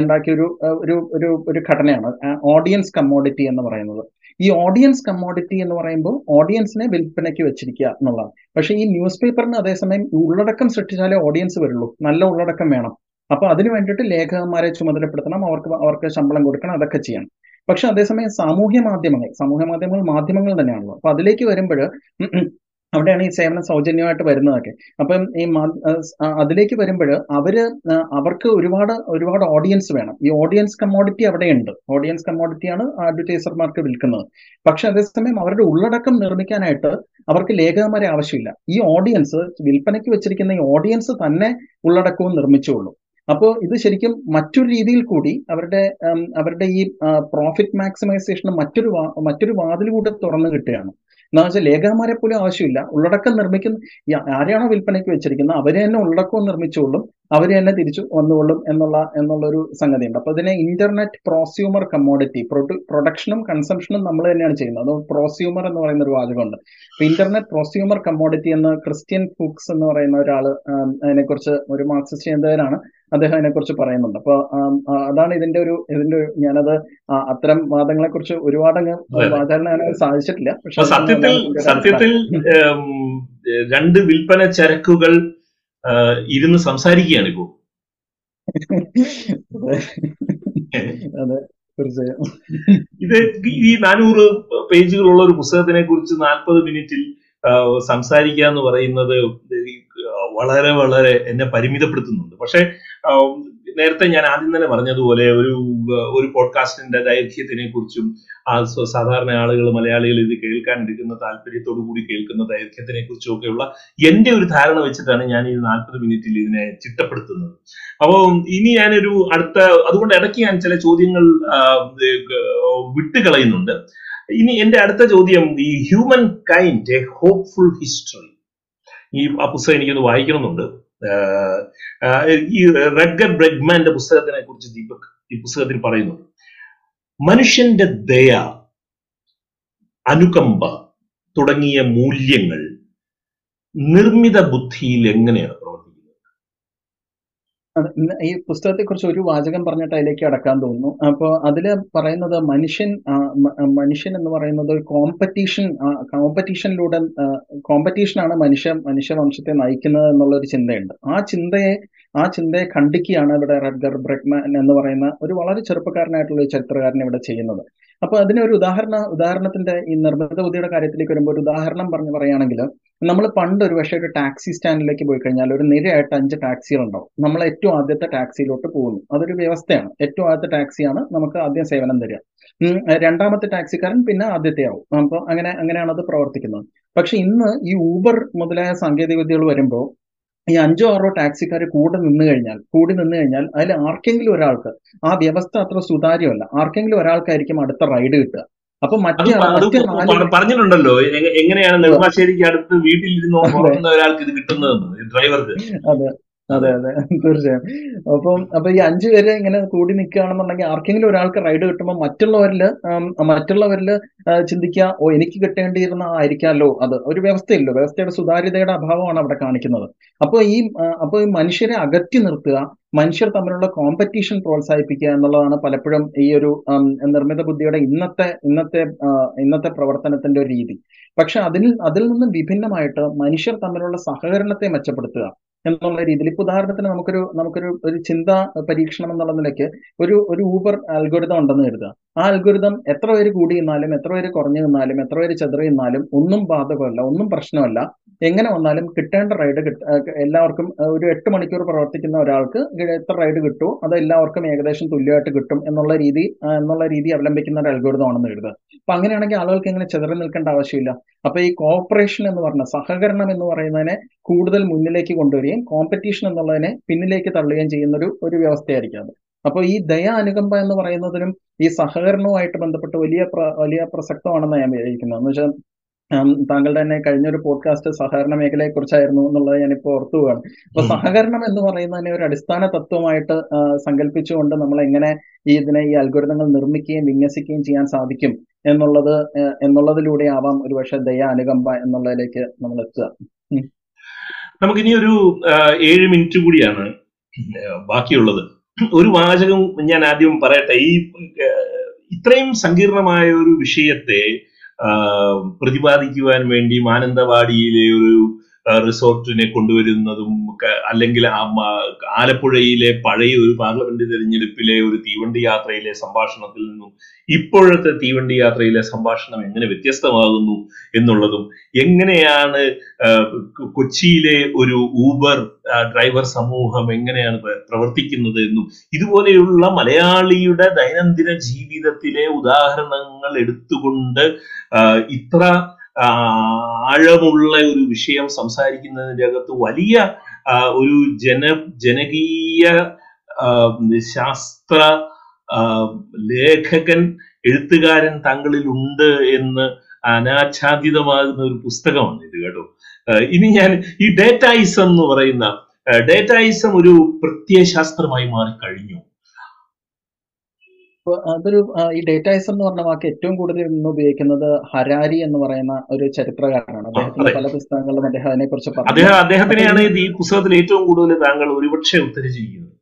ഉണ്ടാക്കിയ ഒരു ഒരു ഒരു ഒരു ഘടനയാണ് ഓഡിയൻസ് കമ്മോഡിറ്റി എന്ന് പറയുന്നത്. ഈ ഓഡിയൻസ് കമ്മോഡിറ്റി എന്ന് പറയുമ്പോൾ ഓഡിയൻസിനെ വിൽപ്പനയ്ക്ക് വെച്ചിരിക്കുക എന്നുള്ളതാണ്. പക്ഷേ ഈ ന്യൂസ് പേപ്പറിന് അതേസമയം ഉള്ളടക്കം സൃഷ്ടിച്ചാലേ ഓഡിയൻസ് വരുള്ളൂ. നല്ല ഉള്ളടക്കം വേണം. അപ്പൊ അതിനു വേണ്ടിയിട്ട് ലേഖകന്മാരെ ചുമതലപ്പെടുത്തണം. അവർക്ക് അവർക്ക് ശമ്പളം കൊടുക്കണം. അതൊക്കെ ചെയ്യണം. പക്ഷെ അതേസമയം സാമൂഹ്യ മാധ്യമങ്ങൾ സാമൂഹ്യ മാധ്യമങ്ങൾ മാധ്യമങ്ങൾ തന്നെയാണല്ലോ. അപ്പൊ അതിലേക്ക് വരുമ്പോൾ അവിടെയാണ് ഈ സേവനം സൗജന്യമായിട്ട് വരുന്നതൊക്കെ. അപ്പം ഈ അതിലേക്ക് വരുമ്പോൾ അവർ അവർക്ക് ഒരുപാട് ഒരുപാട് ഓഡിയൻസ് വേണം. ഈ ഓഡിയൻസ് കമ്മോഡിറ്റി അവിടെയുണ്ട്. ഓഡിയൻസ് കമ്മോഡിറ്റിയാണ് അഡ്വർടൈസർമാർക്ക് വിൽക്കുന്നത്. പക്ഷെ അതേസമയം അവരുടെ ഉള്ളടക്കം നിർമ്മിക്കാനായിട്ട് അവർക്ക് ലേഖകന്മാരെ ആവശ്യമില്ല. ഈ ഓഡിയൻസ് വിൽപ്പനയ്ക്ക് വെച്ചിരിക്കുന്ന ഈ ഓഡിയൻസ് തന്നെ ഉള്ളടക്കവും നിർമ്മിച്ചുകൊള്ളും അപ്പോൾ ഇത് ശരിക്കും മറ്റൊരു രീതിയിൽ കൂടി അവരുടെ അവരുടെ ഈ പ്രോഫിറ്റ് മാക്സിമൈസേഷന് മറ്റൊരു മറ്റൊരു വാതിൽ കൂടെ തുറന്നു കിട്ടുകയാണ്. എന്ന് വെച്ചാൽ ലേഖകന്മാരെ പോലും ആവശ്യമില്ല. ഉള്ളടക്കം നിർമ്മിക്കുന്ന ആരെയാണോ വിൽപ്പനയ്ക്ക് വെച്ചിരിക്കുന്നത് അവരെ തന്നെ ഉള്ളടക്കവും നിർമ്മിച്ചുകൊള്ളും അവരെ തന്നെ തിരിച്ചു വന്നുകൊള്ളും എന്നുള്ള എന്നുള്ളൊരു സംഗതിയുണ്ട്. അപ്പൊ അതിനെ ഇന്റർനെറ്റ് പ്രോസ്യൂമർ കമ്മോഡിറ്റി പ്രൊഡക്ഷനും കൺസംഷനും നമ്മൾ തന്നെയാണ് ചെയ്യുന്നത്. അത് പ്രോസ്യൂമർ എന്ന് പറയുന്ന ഒരു വാചകമുണ്ട്. അപ്പൊ ഇന്റർനെറ്റ് പ്രോസ്യൂമർ കമ്മോഡിറ്റി എന്ന് ക്രിസ്ത്യൻ ഫുക്സ് എന്ന് പറയുന്ന ഒരാൾ അതിനെക്കുറിച്ച് ഒരു മാർക്സിസ്റ്റ് ചിന്തകനാണ് അദ്ദേഹം അതിനെക്കുറിച്ച് പറയുന്നുണ്ട്. അപ്പൊ അതാണ് ഇതിന്റെ ഒരു ഇതിന്റെ ഒരു ഞാനത് അത്തരം വാദങ്ങളെ കുറിച്ച് ഒരുപാട് അങ്ങ് വാചാരണ സാധിച്ചിട്ടില്ല. പക്ഷെ സത്യത്തിൽ സത്യത്തിൽ രണ്ട് വിൽപ്പന ചരക്കുകൾ ഇരുന്ന് സംസാരിക്കുകയാണ് ഇപ്പോ. അതെ. അതെ തീർച്ചയായും. ഇത് ഈ നാനൂറ് പേജുകളുള്ള ഒരു പുസ്തകത്തിനെ കുറിച്ച് നാൽപ്പത് മിനിറ്റിൽ സംസാരിക്കാന്ന് സംസാരിക്കുക എന്ന് പറയുന്നത് വളരെ വളരെ എന്നെ പരിമിതപ്പെടുത്തുന്നുണ്ട്. പക്ഷേ നേരത്തെ ഞാൻ ആദ്യം തന്നെ പറഞ്ഞതുപോലെ ഒരു ഒരു പോഡ്കാസ്റ്റിന്റെ ദൈർഘ്യത്തിനെ കുറിച്ചും സാധാരണ ആളുകൾ മലയാളികൾ ഇത് കേൾക്കാൻ എടുക്കുന്ന താല്പര്യത്തോടു കൂടി കേൾക്കുന്ന ദൈർഘ്യത്തിനെ കുറിച്ചും ഒക്കെയുള്ള എന്റെ ഒരു ധാരണ വെച്ചിട്ടാണ് ഞാൻ ഈ നാൽപ്പത് മിനിറ്റിൽ ഇതിനെ ചിട്ടപ്പെടുത്തുന്നത്. അപ്പോൾ ഇനി ഞാനൊരു അടുത്ത അതുകൊണ്ട് ഇടയ്ക്ക് ഞാൻ ചില ചോദ്യങ്ങൾ വിട്ടുകളയുന്നുണ്ട്. ഇനി എന്റെ അടുത്ത ചോദ്യം ഈ humankind a hopeful history. ഈ ആ പുസ്തകം എനിക്കൊന്ന് വായിക്കണമെന്നുണ്ട്. ഈ റെഡ്ഗർ ബ്രെഗ്മാന്റെ പുസ്തകത്തിനെ കുറിച്ച് ദീപക് ഈ പുസ്തകത്തിൽ പറയുന്നു മനുഷ്യന്റെ ദയ അനുകമ്പ തുടങ്ങിയ മൂല്യങ്ങൾ നിർമ്മിത ബുദ്ധിയിൽ എങ്ങനെയാണ് പ്രവർത്തിക്കുന്നത്? ഈ പുസ്തകത്തെ കുറിച്ച് ഒരു വാചകം പറഞ്ഞിട്ട് അതിലേക്ക് അടക്കാൻ തോന്നുന്നു. അപ്പോൾ അതിൽ പറയുന്നത് മനുഷ്യൻ മനുഷ്യൻ എന്ന് പറയുന്നത് ഒരു കോമ്പറ്റീഷൻ കോമ്പറ്റീഷനിലൂടെ കോമ്പറ്റീഷനാണ് മനുഷ്യ മനുഷ്യവംശത്തെ നയിക്കുന്നത് എന്നുള്ള ഒരു ചിന്തയുണ്ട്. ആ ചിന്തയെ ആ ചിന്തയെ ഖണ്ഡിക്കുകയാണ് ഇവിടെ റഡ്ഗർ ബ്രഗ്മാൻ എന്ന് പറയുന്ന ഒരു വളരെ ചെറുപ്പക്കാരനായിട്ടുള്ള ഒരു ചരിത്രകാരൻ ഇവിടെ ചെയ്യുന്നത്. അപ്പൊ അതിനൊരു ഉദാഹരണ ഉദാഹരണത്തിന്റെ ഈ നിർമ്മിത ബുദ്ധിയുടെ കാര്യത്തിലേക്ക് വരുമ്പോൾ ഒരു ഉദാഹരണം പറഞ്ഞു പറയുകയാണെങ്കിൽ നമ്മൾ പണ്ട് ഒരു പക്ഷേ ഒരു ടാക്സി സ്റ്റാൻഡിലേക്ക് പോയി കഴിഞ്ഞാൽ ഒരു നിരയായിട്ട് അഞ്ച് ടാക്സികൾ ഉണ്ടാവും നമ്മൾ ഏറ്റവും ആദ്യത്തെ ടാക്സിയിലോട്ട് പോകുന്നു. അതൊരു വ്യവസ്ഥയാണ്. ഏറ്റവും ആദ്യത്തെ ടാക്സിയാണ് നമുക്ക് ആദ്യം സേവനം തരിക. രണ്ടാമത്തെ ടാക്സിക്കാരൻ പിന്നെ ആദ്യത്തെ ആവും. അപ്പോൾ അങ്ങനെ അങ്ങനെയാണ് അത് പ്രവർത്തിക്കുന്നത്. പക്ഷെ ഇന്ന് ഈ ഊബർ മുതലായ സാങ്കേതിക വിദ്യകൾ വരുമ്പോൾ ഈ അഞ്ചോ ആറോ ടാക്സിക്കാർ കൂടെ നിന്ന് കഴിഞ്ഞാൽ കൂടി നിന്ന് കഴിഞ്ഞാൽ അതിൽ ആർക്കെങ്കിലും ഒരാൾക്ക് ആ വ്യവസ്ഥ അത്ര സുതാര്യമല്ല. ആർക്കെങ്കിലും ഒരാൾക്കായിരിക്കും അടുത്ത റൈഡ് കിട്ടുക. അപ്പൊ മറ്റേ പറഞ്ഞിട്ടുണ്ടല്ലോ. എങ്ങനെയാണ് നെടുമ്പാശ്ശേരിക്ക് അടുത്ത് വീട്ടിലിരുന്ന് ഉറങ്ങുന്ന ഒരാൾക്ക് ഇത് കിട്ടുന്നതെന്ന് ഡ്രൈവർക്ക്. അതെ. അതെ അതെ. തീർച്ചയായും. അപ്പം അപ്പൊ ഈ അഞ്ചു പേര് ഇങ്ങനെ കൂടി നിൽക്കുകയാണെന്നുണ്ടെങ്കിൽ ആർക്കെങ്കിലും ഒരാൾക്ക് റൈഡ് കിട്ടുമ്പോൾ മറ്റുള്ളവരിൽ മറ്റുള്ളവരിൽ മറ്റുള്ളവരിൽ ചിന്തിക്കുക ഓ എനിക്ക് കിട്ടേണ്ടിയിരുന്ന ആയിരിക്കാമല്ലോ അത്. ഒരു വ്യവസ്ഥയില്ലോ വ്യവസ്ഥയുടെ സുതാര്യതയുടെ അഭാവമാണ് അവിടെ കാണിക്കുന്നത്. അപ്പോൾ ഈ അപ്പോൾ ഈ മനുഷ്യരെ അകറ്റി നിർത്തുക മനുഷ്യർ തമ്മിലുള്ള കോമ്പറ്റീഷൻ പ്രോത്സാഹിപ്പിക്കുക എന്നുള്ളതാണ് പലപ്പോഴും ഈ ഒരു നിർമ്മിത ബുദ്ധിയുടെ ഇന്നത്തെ ഇന്നത്തെ ഇന്നത്തെ പ്രവർത്തനത്തിന്റെ ഒരു രീതി. പക്ഷെ അതിൽ അതിൽ നിന്നും വിഭിന്നമായിട്ട് മനുഷ്യർ തമ്മിലുള്ള സഹകരണത്തെ മെച്ചപ്പെടുത്തുക എന്നുള്ള രീതിയിൽ ഇപ്പൊ ഉദാഹരണത്തിന് നമുക്കൊരു നമുക്കൊരു ഒരു ചിന്താ പരീക്ഷണം എന്നുള്ള നിലയ്ക്ക് ഒരു ഒരു ഊബർ അൽഗോരിതം ഉണ്ടെന്ന് കരുതുക. ആ അൽഗോരിതം എത്ര പേര് കൂടി നിന്നാലും എത്ര പേര് കുറഞ്ഞു നിന്നാലും എത്ര പേര് ചെതറി നിന്നാലും ഒന്നും ബാധകമല്ല ഒന്നും പ്രശ്നമല്ല. എങ്ങനെ വന്നാലും കിട്ടേണ്ട റൈഡ് എല്ലാവർക്കും ഒരു എട്ട് മണിക്കൂർ പ്രവർത്തിക്കുന്ന ഒരാൾക്ക് എത്ര റൈഡ് കിട്ടുമോ അത് എല്ലാവർക്കും ഏകദേശം തുല്യമായിട്ട് കിട്ടും എന്നുള്ള രീതി എന്നുള്ള രീതി അവലംബിക്കുന്ന ഒരു അൽഗോരിതം ആണെന്ന് കരുതുക അപ്പൊ അങ്ങനെയാണെങ്കിൽ ആളുകൾക്ക് ഇങ്ങനെ ചെതറി നിൽക്കേണ്ട ആവശ്യമില്ല. അപ്പൊ ഈ കോപ്പറേഷൻ എന്ന് പറഞ്ഞ സഹകരണം എന്ന് പറയുന്നതിനെ കൂടുതൽ മുന്നിലേക്ക് കൊണ്ടുവരികയും കോമ്പറ്റീഷൻ എന്നുള്ളതിനെ പിന്നിലേക്ക് തള്ളുകയും ചെയ്യുന്ന ഒരു ഒരു വ്യവസ്ഥയായിരിക്കും അത്. അപ്പോൾ ഈ ദയ അനുകമ്പ എന്ന് പറയുന്നതിനും ഈ സഹകരണവുമായിട്ട് ബന്ധപ്പെട്ട് വലിയ വലിയ പ്രസക്തമാണെന്ന് ഞാൻ വിചാരിക്കുന്നത്. എന്ന് വെച്ചാൽ താങ്കളുടെ തന്നെ കഴിഞ്ഞൊരു പോഡ്കാസ്റ്റ് സഹകരണ മേഖലയെ കുറിച്ചായിരുന്നു എന്നുള്ളത് ഞാനിപ്പോൾ ഓർത്തു പോവാണ് അപ്പൊ സഹകരണം എന്ന് പറയുന്നതിനെ ഒരു അടിസ്ഥാന തത്വമായിട്ട് സങ്കല്പിച്ചുകൊണ്ട് നമ്മൾ എങ്ങനെ ഈ ഇതിനെ ഈ അൽഗോരിതങ്ങൾ നിർമ്മിക്കുകയും വിന്യസിക്കുകയും ചെയ്യാൻ സാധിക്കും എന്നുള്ളത് എന്നുള്ളതിലൂടെ ആവാം ഒരുപക്ഷെ ദയ അനുകമ്പ എന്നുള്ളതിലേക്ക് നമ്മൾ എത്തുക. നമുക്ക് നമുക്കിനി ഒരു ഏഴ് മിനിറ്റ് കൂടിയാണ് ബാക്കിയുള്ളത്. ഒരു വാചകം ഞാൻ ആദ്യം പറയട്ടെ. ഈ ഇത്രയും സങ്കീർണമായ ഒരു വിഷയത്തെ പ്രതിപാദിക്കുവാൻ വേണ്ടി മാനന്തവാടിയിലെ ഒരു റിസോർട്ടിനെ കൊണ്ടുവരുന്നതും അല്ലെങ്കിൽ ആലപ്പുഴയിലെ പഴയ ഒരു പാർലമെന്റ് തെരഞ്ഞെടുപ്പിലെ ഒരു തീവണ്ടി യാത്രയിലെ സംഭാഷണത്തിൽ നിന്നും ഇപ്പോഴത്തെ തീവണ്ടി യാത്രയിലെ സംഭാഷണം എങ്ങനെ വ്യത്യസ്തമാകുന്നു എന്നുള്ളതും എങ്ങനെയാണ് കൊച്ചിയിലെ ഒരു ഊബർ ഡ്രൈവർ സമൂഹം എങ്ങനെയാണ് പ്ര- പ്രവർത്തിക്കുന്നത് എന്നും ഇതുപോലെയുള്ള മലയാളിയുടെ ദൈനംദിന ജീവിതത്തിലെ ഉദാഹരണങ്ങൾ എടുത്തുകൊണ്ട് ഇത്ര ആഴമുള്ള ഒരു വിഷയം സംസാരിക്കുന്നതിന്റെ അകത്ത് വലിയ ഒരു ജന ജനകീയ ശാസ്ത്ര ലേഖകൻ എഴുത്തുകാരൻ താങ്കളിൽ ഉണ്ട് എന്ന് അനാച്ഛാദിതമാകുന്ന ഒരു പുസ്തകമാണ് ഇത് കേട്ടോ. ഇനി ഞാൻ ഈ ഡേറ്റായിസം എന്ന് പറയുന്ന ഡേറ്റായിസം ഒരു പ്രത്യയശാസ്ത്രമായി മാറി കഴിഞ്ഞു അപ്പൊ അതൊരു ഈ ഡേറ്റായിസം എന്ന് പറഞ്ഞ വാക്ക് ഏറ്റവും കൂടുതൽ ഇന്ന് ഉപയോഗിക്കുന്നത് ഹരാരി എന്ന് പറയുന്ന ഒരു ചരിത്രകാരനാണ്. അദ്ദേഹത്തിന്റെ പല പുസ്തകങ്ങളിലും അദ്ദേഹം അതിനെ കുറിച്ച് പറഞ്ഞു അദ്ദേഹത്തിനെയാണ് ഈ പുസ്തകത്തിൽ ഏറ്റവും കൂടുതൽ താങ്കൾ ഒരുപക്ഷെ ഉദ്ധരിച്ചിരിക്കുന്നത്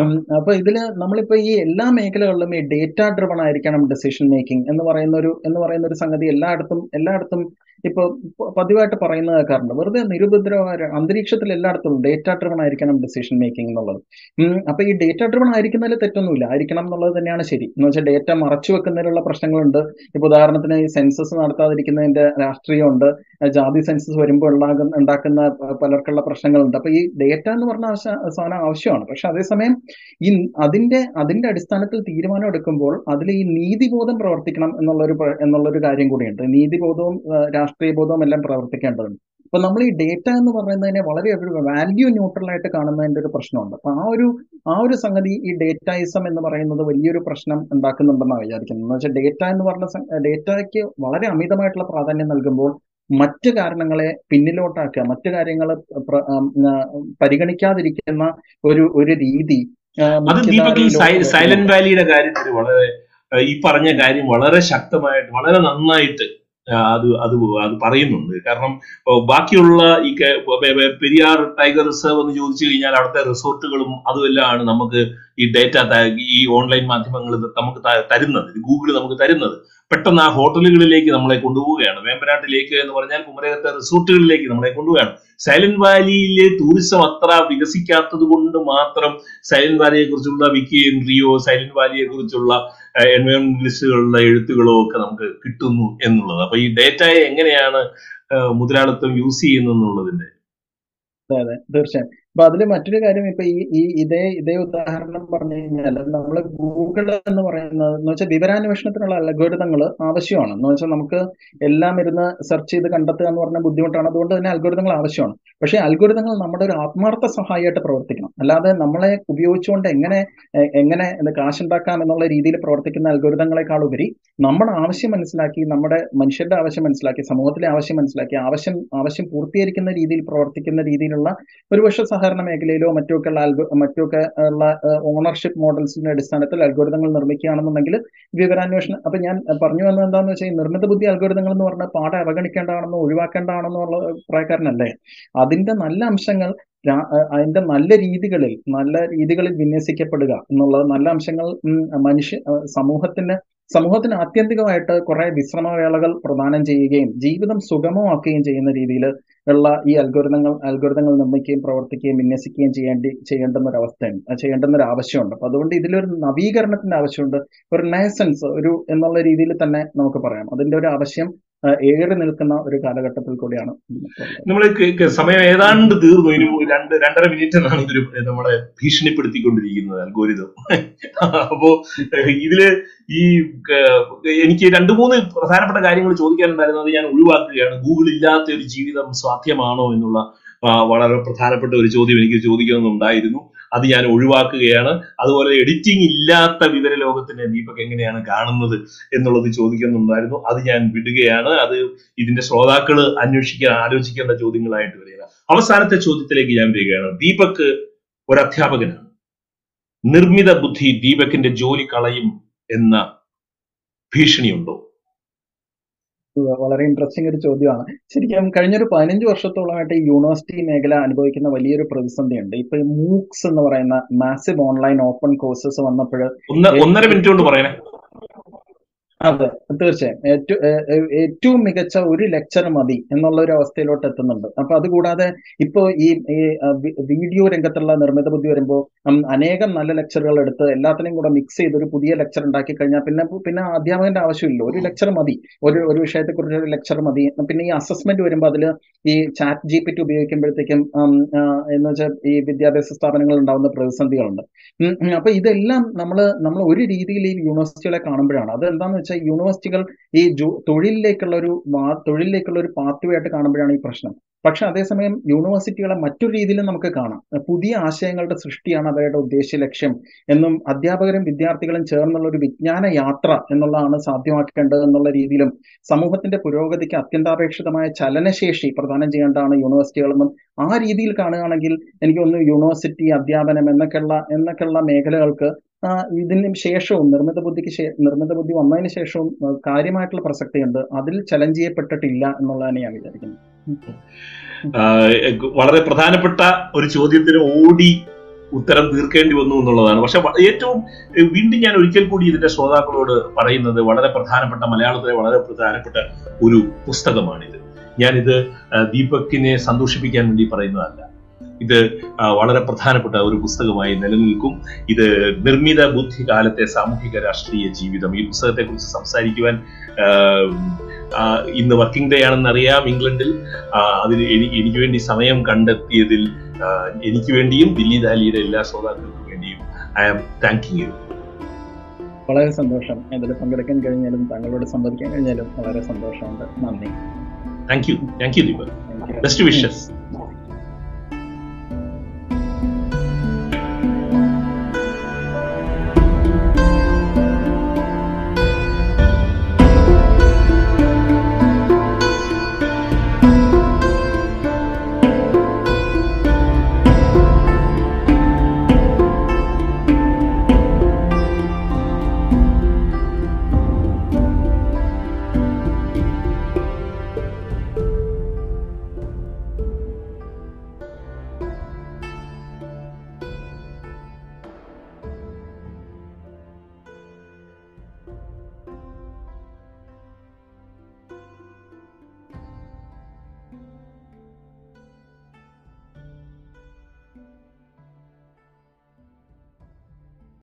ഉം, അപ്പൊ ഇതിൽ നമ്മളിപ്പോ ഈ എല്ലാ മേഖലകളിലും ഈ ഡേറ്റ ഡ്രിവൺ ആയിരിക്കണം ഡിസിഷൻ മേക്കിംഗ് എന്ന് പറയുന്ന ഒരു എന്ന് പറയുന്ന ഒരു സംഗതി എല്ലായിടത്തും എല്ലായിടത്തും ഇപ്പൊ പതിവായിട്ട് പറയുന്ന കേൾക്കാറുണ്ട് വെറുതെ നിരുപദ്രവ അന്തരീക്ഷത്തിൽ എല്ലായിടത്തും ഡേറ്റ ഡ്രിവൺ ആയിരിക്കണം ഡിസിഷൻ മേക്കിംഗ് എന്നുള്ളത്. അപ്പൊ ഈ ഡേറ്റ ഡ്രിവൺ ആയിരിക്കുന്നതിൽ തെറ്റൊന്നുമില്ല. ആയിരിക്കണം എന്നുള്ളത് തന്നെയാണ് ശരി. എന്ന് വെച്ചാൽ ഡേറ്റ മറച്ചു വെക്കുന്നതിലുള്ള പ്രശ്നങ്ങളുണ്ട്. ഇപ്പൊ ഉദാഹരണത്തിന് ഈ സെൻസസ് നടത്താതിരിക്കുന്നതിന്റെ രാഷ്ട്രീയമുണ്ട്. ജാതി സെൻസസ് വരുമ്പോൾ ഉണ്ടാക്കുന്ന പലർക്കുള്ള പ്രശ്നങ്ങളുണ്ട്. അപ്പൊ ഈ ഡേറ്റ എന്ന് പറഞ്ഞ സാധനം ആവശ്യമാണ്. പക്ഷെ അതേസമയം ഈ അതിന്റെ അതിന്റെ അടിസ്ഥാനത്തിൽ തീരുമാനം എടുക്കുമ്പോൾ അതിൽ ഈ നീതിബോധം പ്രവർത്തിക്കണം എന്നുള്ളൊരു എന്നുള്ളൊരു കാര്യം കൂടിയുണ്ട്. നീതിബോധവും ആ, രാഷ്ട്രീയ ബോധവും എല്ലാം പ്രവർത്തിക്കേണ്ടതുണ്ട്. അപ്പൊ നമ്മൾ ഈ ഡേറ്റ എന്ന് പറയുന്നതിനെ വളരെ ഒരു വാല്യൂ ന്യൂട്രൽ ആയിട്ട് കാണുന്നതിന്റെ ഒരു പ്രശ്നമുണ്ട്. അപ്പൊ ആ ഒരു ആ ഒരു സംഗതി ഈ ഡേറ്റായിസം എന്ന് പറയുന്നത് വലിയൊരു പ്രശ്നം ഉണ്ടാക്കുന്നുണ്ടെന്നാണ് വിചാരിക്കുന്നത്. എന്ന് വെച്ചാൽ ഡേറ്റ എന്ന് പറഞ്ഞ ഡേറ്റയ്ക്ക് വളരെ അമിതമായിട്ടുള്ള പ്രാധാന്യം നൽകുമ്പോൾ മറ്റ് കാരണങ്ങളെ പിന്നിലോട്ടാക്കുക മറ്റു കാര്യങ്ങൾ പരിഗണിക്കാതിരിക്കുന്ന ഒരു ഒരു രീതി സൈലന്റ് വാലിയുടെ കാര്യത്തിൽ വളരെ ഈ പറഞ്ഞ കാര്യം വളരെ ശക്തമായിട്ട് വളരെ നന്നായിട്ട് അത് അത് അത് പറയുന്നുണ്ട്. കാരണം ബാക്കിയുള്ള ഈ പെരിയാർ ടൈഗർ റിസർവ് എന്ന് ചോദിച്ചു കഴിഞ്ഞാൽ അവിടുത്തെ റിസോർട്ടുകളും അതുമെല്ലാമാണ് നമുക്ക് ഈ ഡേറ്റ ഈ ഓൺലൈൻ മാധ്യമങ്ങൾ നമുക്ക് തരുന്നത്. ഗൂഗിൾ നമുക്ക് തരുന്നത്. പെട്ടെന്ന് ആ ഹോട്ടലുകളിലേക്ക് നമ്മളെ കൊണ്ടുപോവുകയാണ്. വേമ്പനാട്ടിലേക്ക് എന്ന് പറഞ്ഞാൽ കുമരകത്തെ റിസോർട്ടുകളിലേക്ക് നമ്മളെ കൊണ്ടുപോവുകയാണ്. സൈലന്റ് വാലിയിലെ ടൂറിസം അത്ര വികസിക്കാത്തത് കൊണ്ട് മാത്രം സൈലന്റ് വാലിയെ കുറിച്ചുള്ള വിക്കി എൻട്രിയോ സൈലന്റ് വാലിയെ കുറിച്ചുള്ള എൻവയോൺമെന്റലിസ്റ്റുകളുടെ എഴുത്തുകളോ ഒക്കെ നമുക്ക് കിട്ടുന്നു എന്നുള്ളത്. അപ്പൊ ഈ ഡേറ്റയെ എങ്ങനെയാണ് മുതലാളിത്തം യൂസ് ചെയ്യുന്നത് എന്നുള്ളതിന്റെ? അതെ. തീർച്ചയായും. അപ്പൊ അതിൽ മറ്റൊരു കാര്യം ഇപ്പൊ ഈ ഈ ഇതേ ഇതേ ഉദാഹരണം പറഞ്ഞു കഴിഞ്ഞാൽ നമ്മൾ ഗൂഗിൾ എന്ന് പറയുന്നത് എന്ന് വെച്ചാൽ വിവരാന്വേഷണത്തിനുള്ള അൽഗോരിതങ്ങൾ ആവശ്യമാണ്. എന്ന് വെച്ചാൽ നമുക്ക് എല്ലാം ഇരുന്ന് സെർച്ച് ചെയ്ത് കണ്ടെത്തുക എന്ന് പറഞ്ഞാൽ ബുദ്ധിമുട്ടാണ്. അതുകൊണ്ട് തന്നെ അൽഗോരിതങ്ങൾ ആവശ്യമാണ്. പക്ഷേ അൽഗോരിതങ്ങൾ നമ്മുടെ ഒരു ആത്മാർത്ഥ സഹായമായിട്ട് പ്രവർത്തിക്കണം. അല്ലാതെ നമ്മളെ ഉപയോഗിച്ചുകൊണ്ട് എങ്ങനെ എങ്ങനെ കാശുണ്ടാക്കാം എന്നുള്ള രീതിയിൽ പ്രവർത്തിക്കുന്ന അൽഗോരിതങ്ങളെക്കാൾ ഉപരി നമ്മുടെ ആവശ്യം മനസ്സിലാക്കി നമ്മുടെ മനുഷ്യരുടെ ആവശ്യം മനസ്സിലാക്കി സമൂഹത്തിലെ ആവശ്യം മനസ്സിലാക്കി ആവശ്യം ആവശ്യം പൂർത്തീകരിക്കുന്ന രീതിയിൽ പ്രവർത്തിക്കുന്ന രീതിയിലുള്ള ഒരുപക്ഷെ സഹകരണ മേഖലയിലോ മറ്റോ ഒക്കെ ഉള്ള അൽഗോ മറ്റൊക്കെ ഉള്ള ഓണർഷിപ്പ് മോഡൽസിന്റെ അടിസ്ഥാനത്തിൽ അൽഗോരിതങ്ങൾ നിർമ്മിക്കുകയാണെന്നുണ്ടെങ്കിൽ വിവരാന്വേഷണം അപ്പൊ ഞാൻ പറഞ്ഞു വന്നത് എന്താണെന്ന് വെച്ചാൽ ഈ നിർമ്മിത ബുദ്ധി അൽഗോരിതങ്ങൾ എന്ന് പറഞ്ഞാൽ പാടെ അവഗണിക്കേണ്ടതാണെന്നോ ഒഴിവാക്കേണ്ടതാണെന്നോ ഉള്ള അഭിപ്രായക്കാരനല്ലേ അതിന്റെ നല്ല അംശങ്ങൾ അതിന്റെ നല്ല രീതികളിൽ നല്ല രീതികളിൽ വിന്യസിക്കപ്പെടുക എന്നുള്ളത് നല്ല അംശങ്ങൾ മനുഷ്യ സമൂഹത്തിന്റെ സമൂഹത്തിന് സമൂഹത്തിന് ആത്യന്തികമായിട്ട് കുറെ വിശ്രമവേളകൾ പ്രദാനം ചെയ്യുകയും ജീവിതം സുഗമമാക്കുകയും ചെയ്യുന്ന രീതിയിൽ ഉള്ള ഈ അൽഗോരിതങ്ങൾ അൽഗോരിതങ്ങൾ നിർമ്മിക്കുകയും പ്രവർത്തിക്കുകയും വിന്യസിക്കുകയും ചെയ്യേണ്ടി ചെയ്യേണ്ടുന്ന ഒരു അവസ്ഥയുണ്ട് ചെയ്യേണ്ടുന്ന ഒരു ആവശ്യമുണ്ട് അപ്പൊ അതുകൊണ്ട് ഇതിലൊരു നവീകരണത്തിന്റെ ആവശ്യമുണ്ട്. ഒരു നയസൻസ് ഒരു എന്നുള്ള രീതിയിൽ തന്നെ നമുക്ക് പറയാം. അതിന്റെ ഒരു ആവശ്യം ഏറി നിൽക്കുന്ന ഒരു കാലഘട്ടത്തിൽ കൂടിയാണ്. നമ്മൾ സമയം ഏതാണ്ട് തീർന്നു. ഇനി രണ്ട് രണ്ടര മിനിറ്റ് എന്നാണ് ഇതൊരു നമ്മളെ ഭീഷണിപ്പെടുത്തിക്കൊണ്ടിരിക്കുന്നത് അൽഗോരിതം അപ്പോ ഇതിൽ ഈ എനിക്ക് രണ്ട് മൂന്ന് പ്രധാനപ്പെട്ട കാര്യങ്ങൾ ചോദിക്കാനുണ്ടായിരുന്നത് ഞാൻ ഒഴിവാക്കുകയാണ്. ഗൂഗിൾ ഇല്ലാത്ത ഒരു ജീവിതം സാധ്യമാണോ എന്നുള്ള വളരെ പ്രധാനപ്പെട്ട ഒരു ചോദ്യം എനിക്ക് ചോദിക്കണമെന്നുണ്ടായിരുന്നു അത് ഞാൻ ഒഴിവാക്കുകയാണ്. അതുപോലെ എഡിറ്റിംഗ് ഇല്ലാത്ത വിവര ലോകത്തിനെ ദീപക് എങ്ങനെയാണ് കാണുന്നത് എന്നുള്ളത് ചോദിക്കുന്നുണ്ടായിരുന്നു. അത് ഞാൻ വിടുകയാണ്. അത് ഇതിന്റെ ശ്രോതാക്കൾ അന്വേഷിക്കാൻ ആലോചിക്കേണ്ട ചോദ്യങ്ങളായിട്ട് വരിക അവസാനത്തെ ചോദ്യത്തിലേക്ക് ഞാൻ വരികയാണ്. ദീപക് ഒരു അധ്യാപകനാണ് നിർമ്മിത ബുദ്ധി ദീപകിന്റെ ജോലി കളയും എന്ന ഭീഷണിയുണ്ടോ? വളരെ ഇൻട്രസ്റ്റിംഗ് ഒരു ചോദ്യമാണ്. ശരിക്കും കഴിഞ്ഞൊരു പതിനഞ്ച് വർഷത്തോളമായിട്ട് ഈ യൂണിവേഴ്സിറ്റി മേഖല അനുഭവിക്കുന്ന വലിയൊരു പ്രതിസന്ധിയുണ്ട്. ഇപ്പൊ മൂക്സ് എന്ന് പറയുന്ന മാസീവ് ഓൺലൈൻ ഓപ്പൺ കോഴ്സസ് വന്നപ്പോൾ ഒന്നര മിനിറ്റ് കൊണ്ട് പറയണേ. അതെ തീർച്ചയായും. ഏറ്റവും ഏറ്റവും മികച്ച ഒരു ലെക്ചർ മതി എന്നുള്ള ഒരു അവസ്ഥയിലോട്ട് എത്തുന്നുണ്ട്. അപ്പൊ അതുകൂടാതെ ഇപ്പോ ഈ വീഡിയോ രംഗത്തുള്ള നിർമ്മിത ബുദ്ധി വരുമ്പോൾ അനേകം നല്ല ലെക്ചറുകൾ എടുത്ത് എല്ലാത്തിനെയും കൂടെ മിക്സ് ചെയ്ത് ഒരു പുതിയ ലെക്ചർ ഉണ്ടാക്കി കഴിഞ്ഞാൽ പിന്നെ പിന്നെ അധ്യാപകന്റെ ആവശ്യമില്ല. ഒരു ലെക്ചർ മതി. ഒരു ഒരു വിഷയത്തെക്കുറിച്ച് ഒരു ലെക്ചർ മതി. പിന്നെ ഈ അസസ്മെന്റ് വരുമ്പോൾ അതിൽ ഈ ചാറ്റ് ജി പി ടി ഉപയോഗിക്കുമ്പോഴത്തേക്കും എന്ന് വെച്ചാൽ ഈ വിദ്യാഭ്യാസ സ്ഥാപനങ്ങളിൽ ഉണ്ടാകുന്ന പ്രതിസന്ധികളുണ്ട്. അപ്പൊ ഇതെല്ലാം നമ്മൾ നമ്മൾ ഒരു രീതിയിൽ ഈ യൂണിവേഴ്സിറ്റികളെ കാണുമ്പോഴാണ്. അത് എന്താണെന്ന് വെച്ചാൽ യൂണിവേഴ്സിറ്റികൾ ഈ തൊഴിലിലേക്കുള്ള ഒരു തൊഴിലിലേക്കുള്ള ഒരു പാത്വേ ആയിട്ട് കാണുമ്പോഴാണ് ഈ പ്രശ്നം. പക്ഷെ അതേസമയം യൂണിവേഴ്സിറ്റികളെ മറ്റൊരു രീതിയിലും നമുക്ക് കാണാം. പുതിയ ആശയങ്ങളുടെ സൃഷ്ടിയാണ് അവരുടെ ഉദ്ദേശ ലക്ഷ്യം എന്നും അധ്യാപകരും വിദ്യാർത്ഥികളും ചേർന്നുള്ള ഒരു വിജ്ഞാന യാത്ര എന്നുള്ളതാണ് സാധ്യമാക്കേണ്ടത് എന്നുള്ള രീതിയിലും സമൂഹത്തിന്റെ പുരോഗതിക്ക് അത്യന്താപേക്ഷിതമായ ചലനശേഷി പ്രദാനം ചെയ്യേണ്ടതാണ് യൂണിവേഴ്സിറ്റികളെന്നും ആ രീതിയിൽ കാണുകയാണെങ്കിൽ എനിക്ക് ഒന്ന് യൂണിവേഴ്സിറ്റി അധ്യാപനം എന്നൊക്കെയുള്ള എന്നൊക്കെയുള്ള മേഖലകൾക്ക് ഇതിന് ശേഷവും നിർമ്മിത ബുദ്ധിക്ക് നിർമ്മിത ബുദ്ധി വന്നതിന് ശേഷവും കാര്യമായിട്ടുള്ള പ്രസക്തിയുണ്ട്. അതിൽ ചലഞ്ച് ചെയ്യപ്പെട്ടിട്ടില്ല എന്നുള്ളതാണ് ഞാൻ വിചാരിക്കുന്നത്. വളരെ പ്രധാനപ്പെട്ട ഒരു ചോദ്യത്തിന് ഓടി ഉത്തരം തീർക്കേണ്ടി വന്നു എന്നുള്ളതാണ്. പക്ഷെ ഏറ്റവും വീണ്ടും ഞാൻ ഒരിക്കൽ കൂടി ഇതിന്റെ ശ്രോതാക്കളോട് പറയുന്നത് വളരെ പ്രധാനപ്പെട്ട മലയാളത്തിലെ വളരെ പ്രധാനപ്പെട്ട ഒരു പുസ്തകമാണിത്. ഞാനിത് ദീപക്കിനെ സന്തോഷിപ്പിക്കാൻ വേണ്ടി പറയുന്നതല്ല. ഇത് വളരെ പ്രധാനപ്പെട്ട ഒരു പുസ്തകമായി നിലനിൽക്കും. ഇത് നിർമ്മിത ബുദ്ധി കാലത്തെ സാമൂഹിക രാഷ്ട്രീയ ജീവിതം. ഈ പുസ്തകത്തെ കുറിച്ച് സംസാരിക്കുവാൻ ഇന്ന് വർക്കിംഗ് ഡേ ആണെന്ന് അറിയാം ഇംഗ്ലണ്ടിൽ. അതിന് എനിക്ക് വേണ്ടി സമയം കണ്ടെത്തിയതിൽ എനിക്ക് വേണ്ടിയും ദില്ലി ദാലിയുടെ എല്ലാ ശ്രോതാക്കൾക്കും വേണ്ടിയും ഐ ആം താങ്കിങ് യു. വളരെ സന്തോഷം. ഇതിൽ പങ്കെടുക്കാൻ കഴിഞ്ഞാലും താങ്കളോട് സംവദിക്കാൻ കഴിഞ്ഞാലും വളരെ സന്തോഷമുണ്ട്. നന്ദി. Thank you. Thank you Deepak best wishes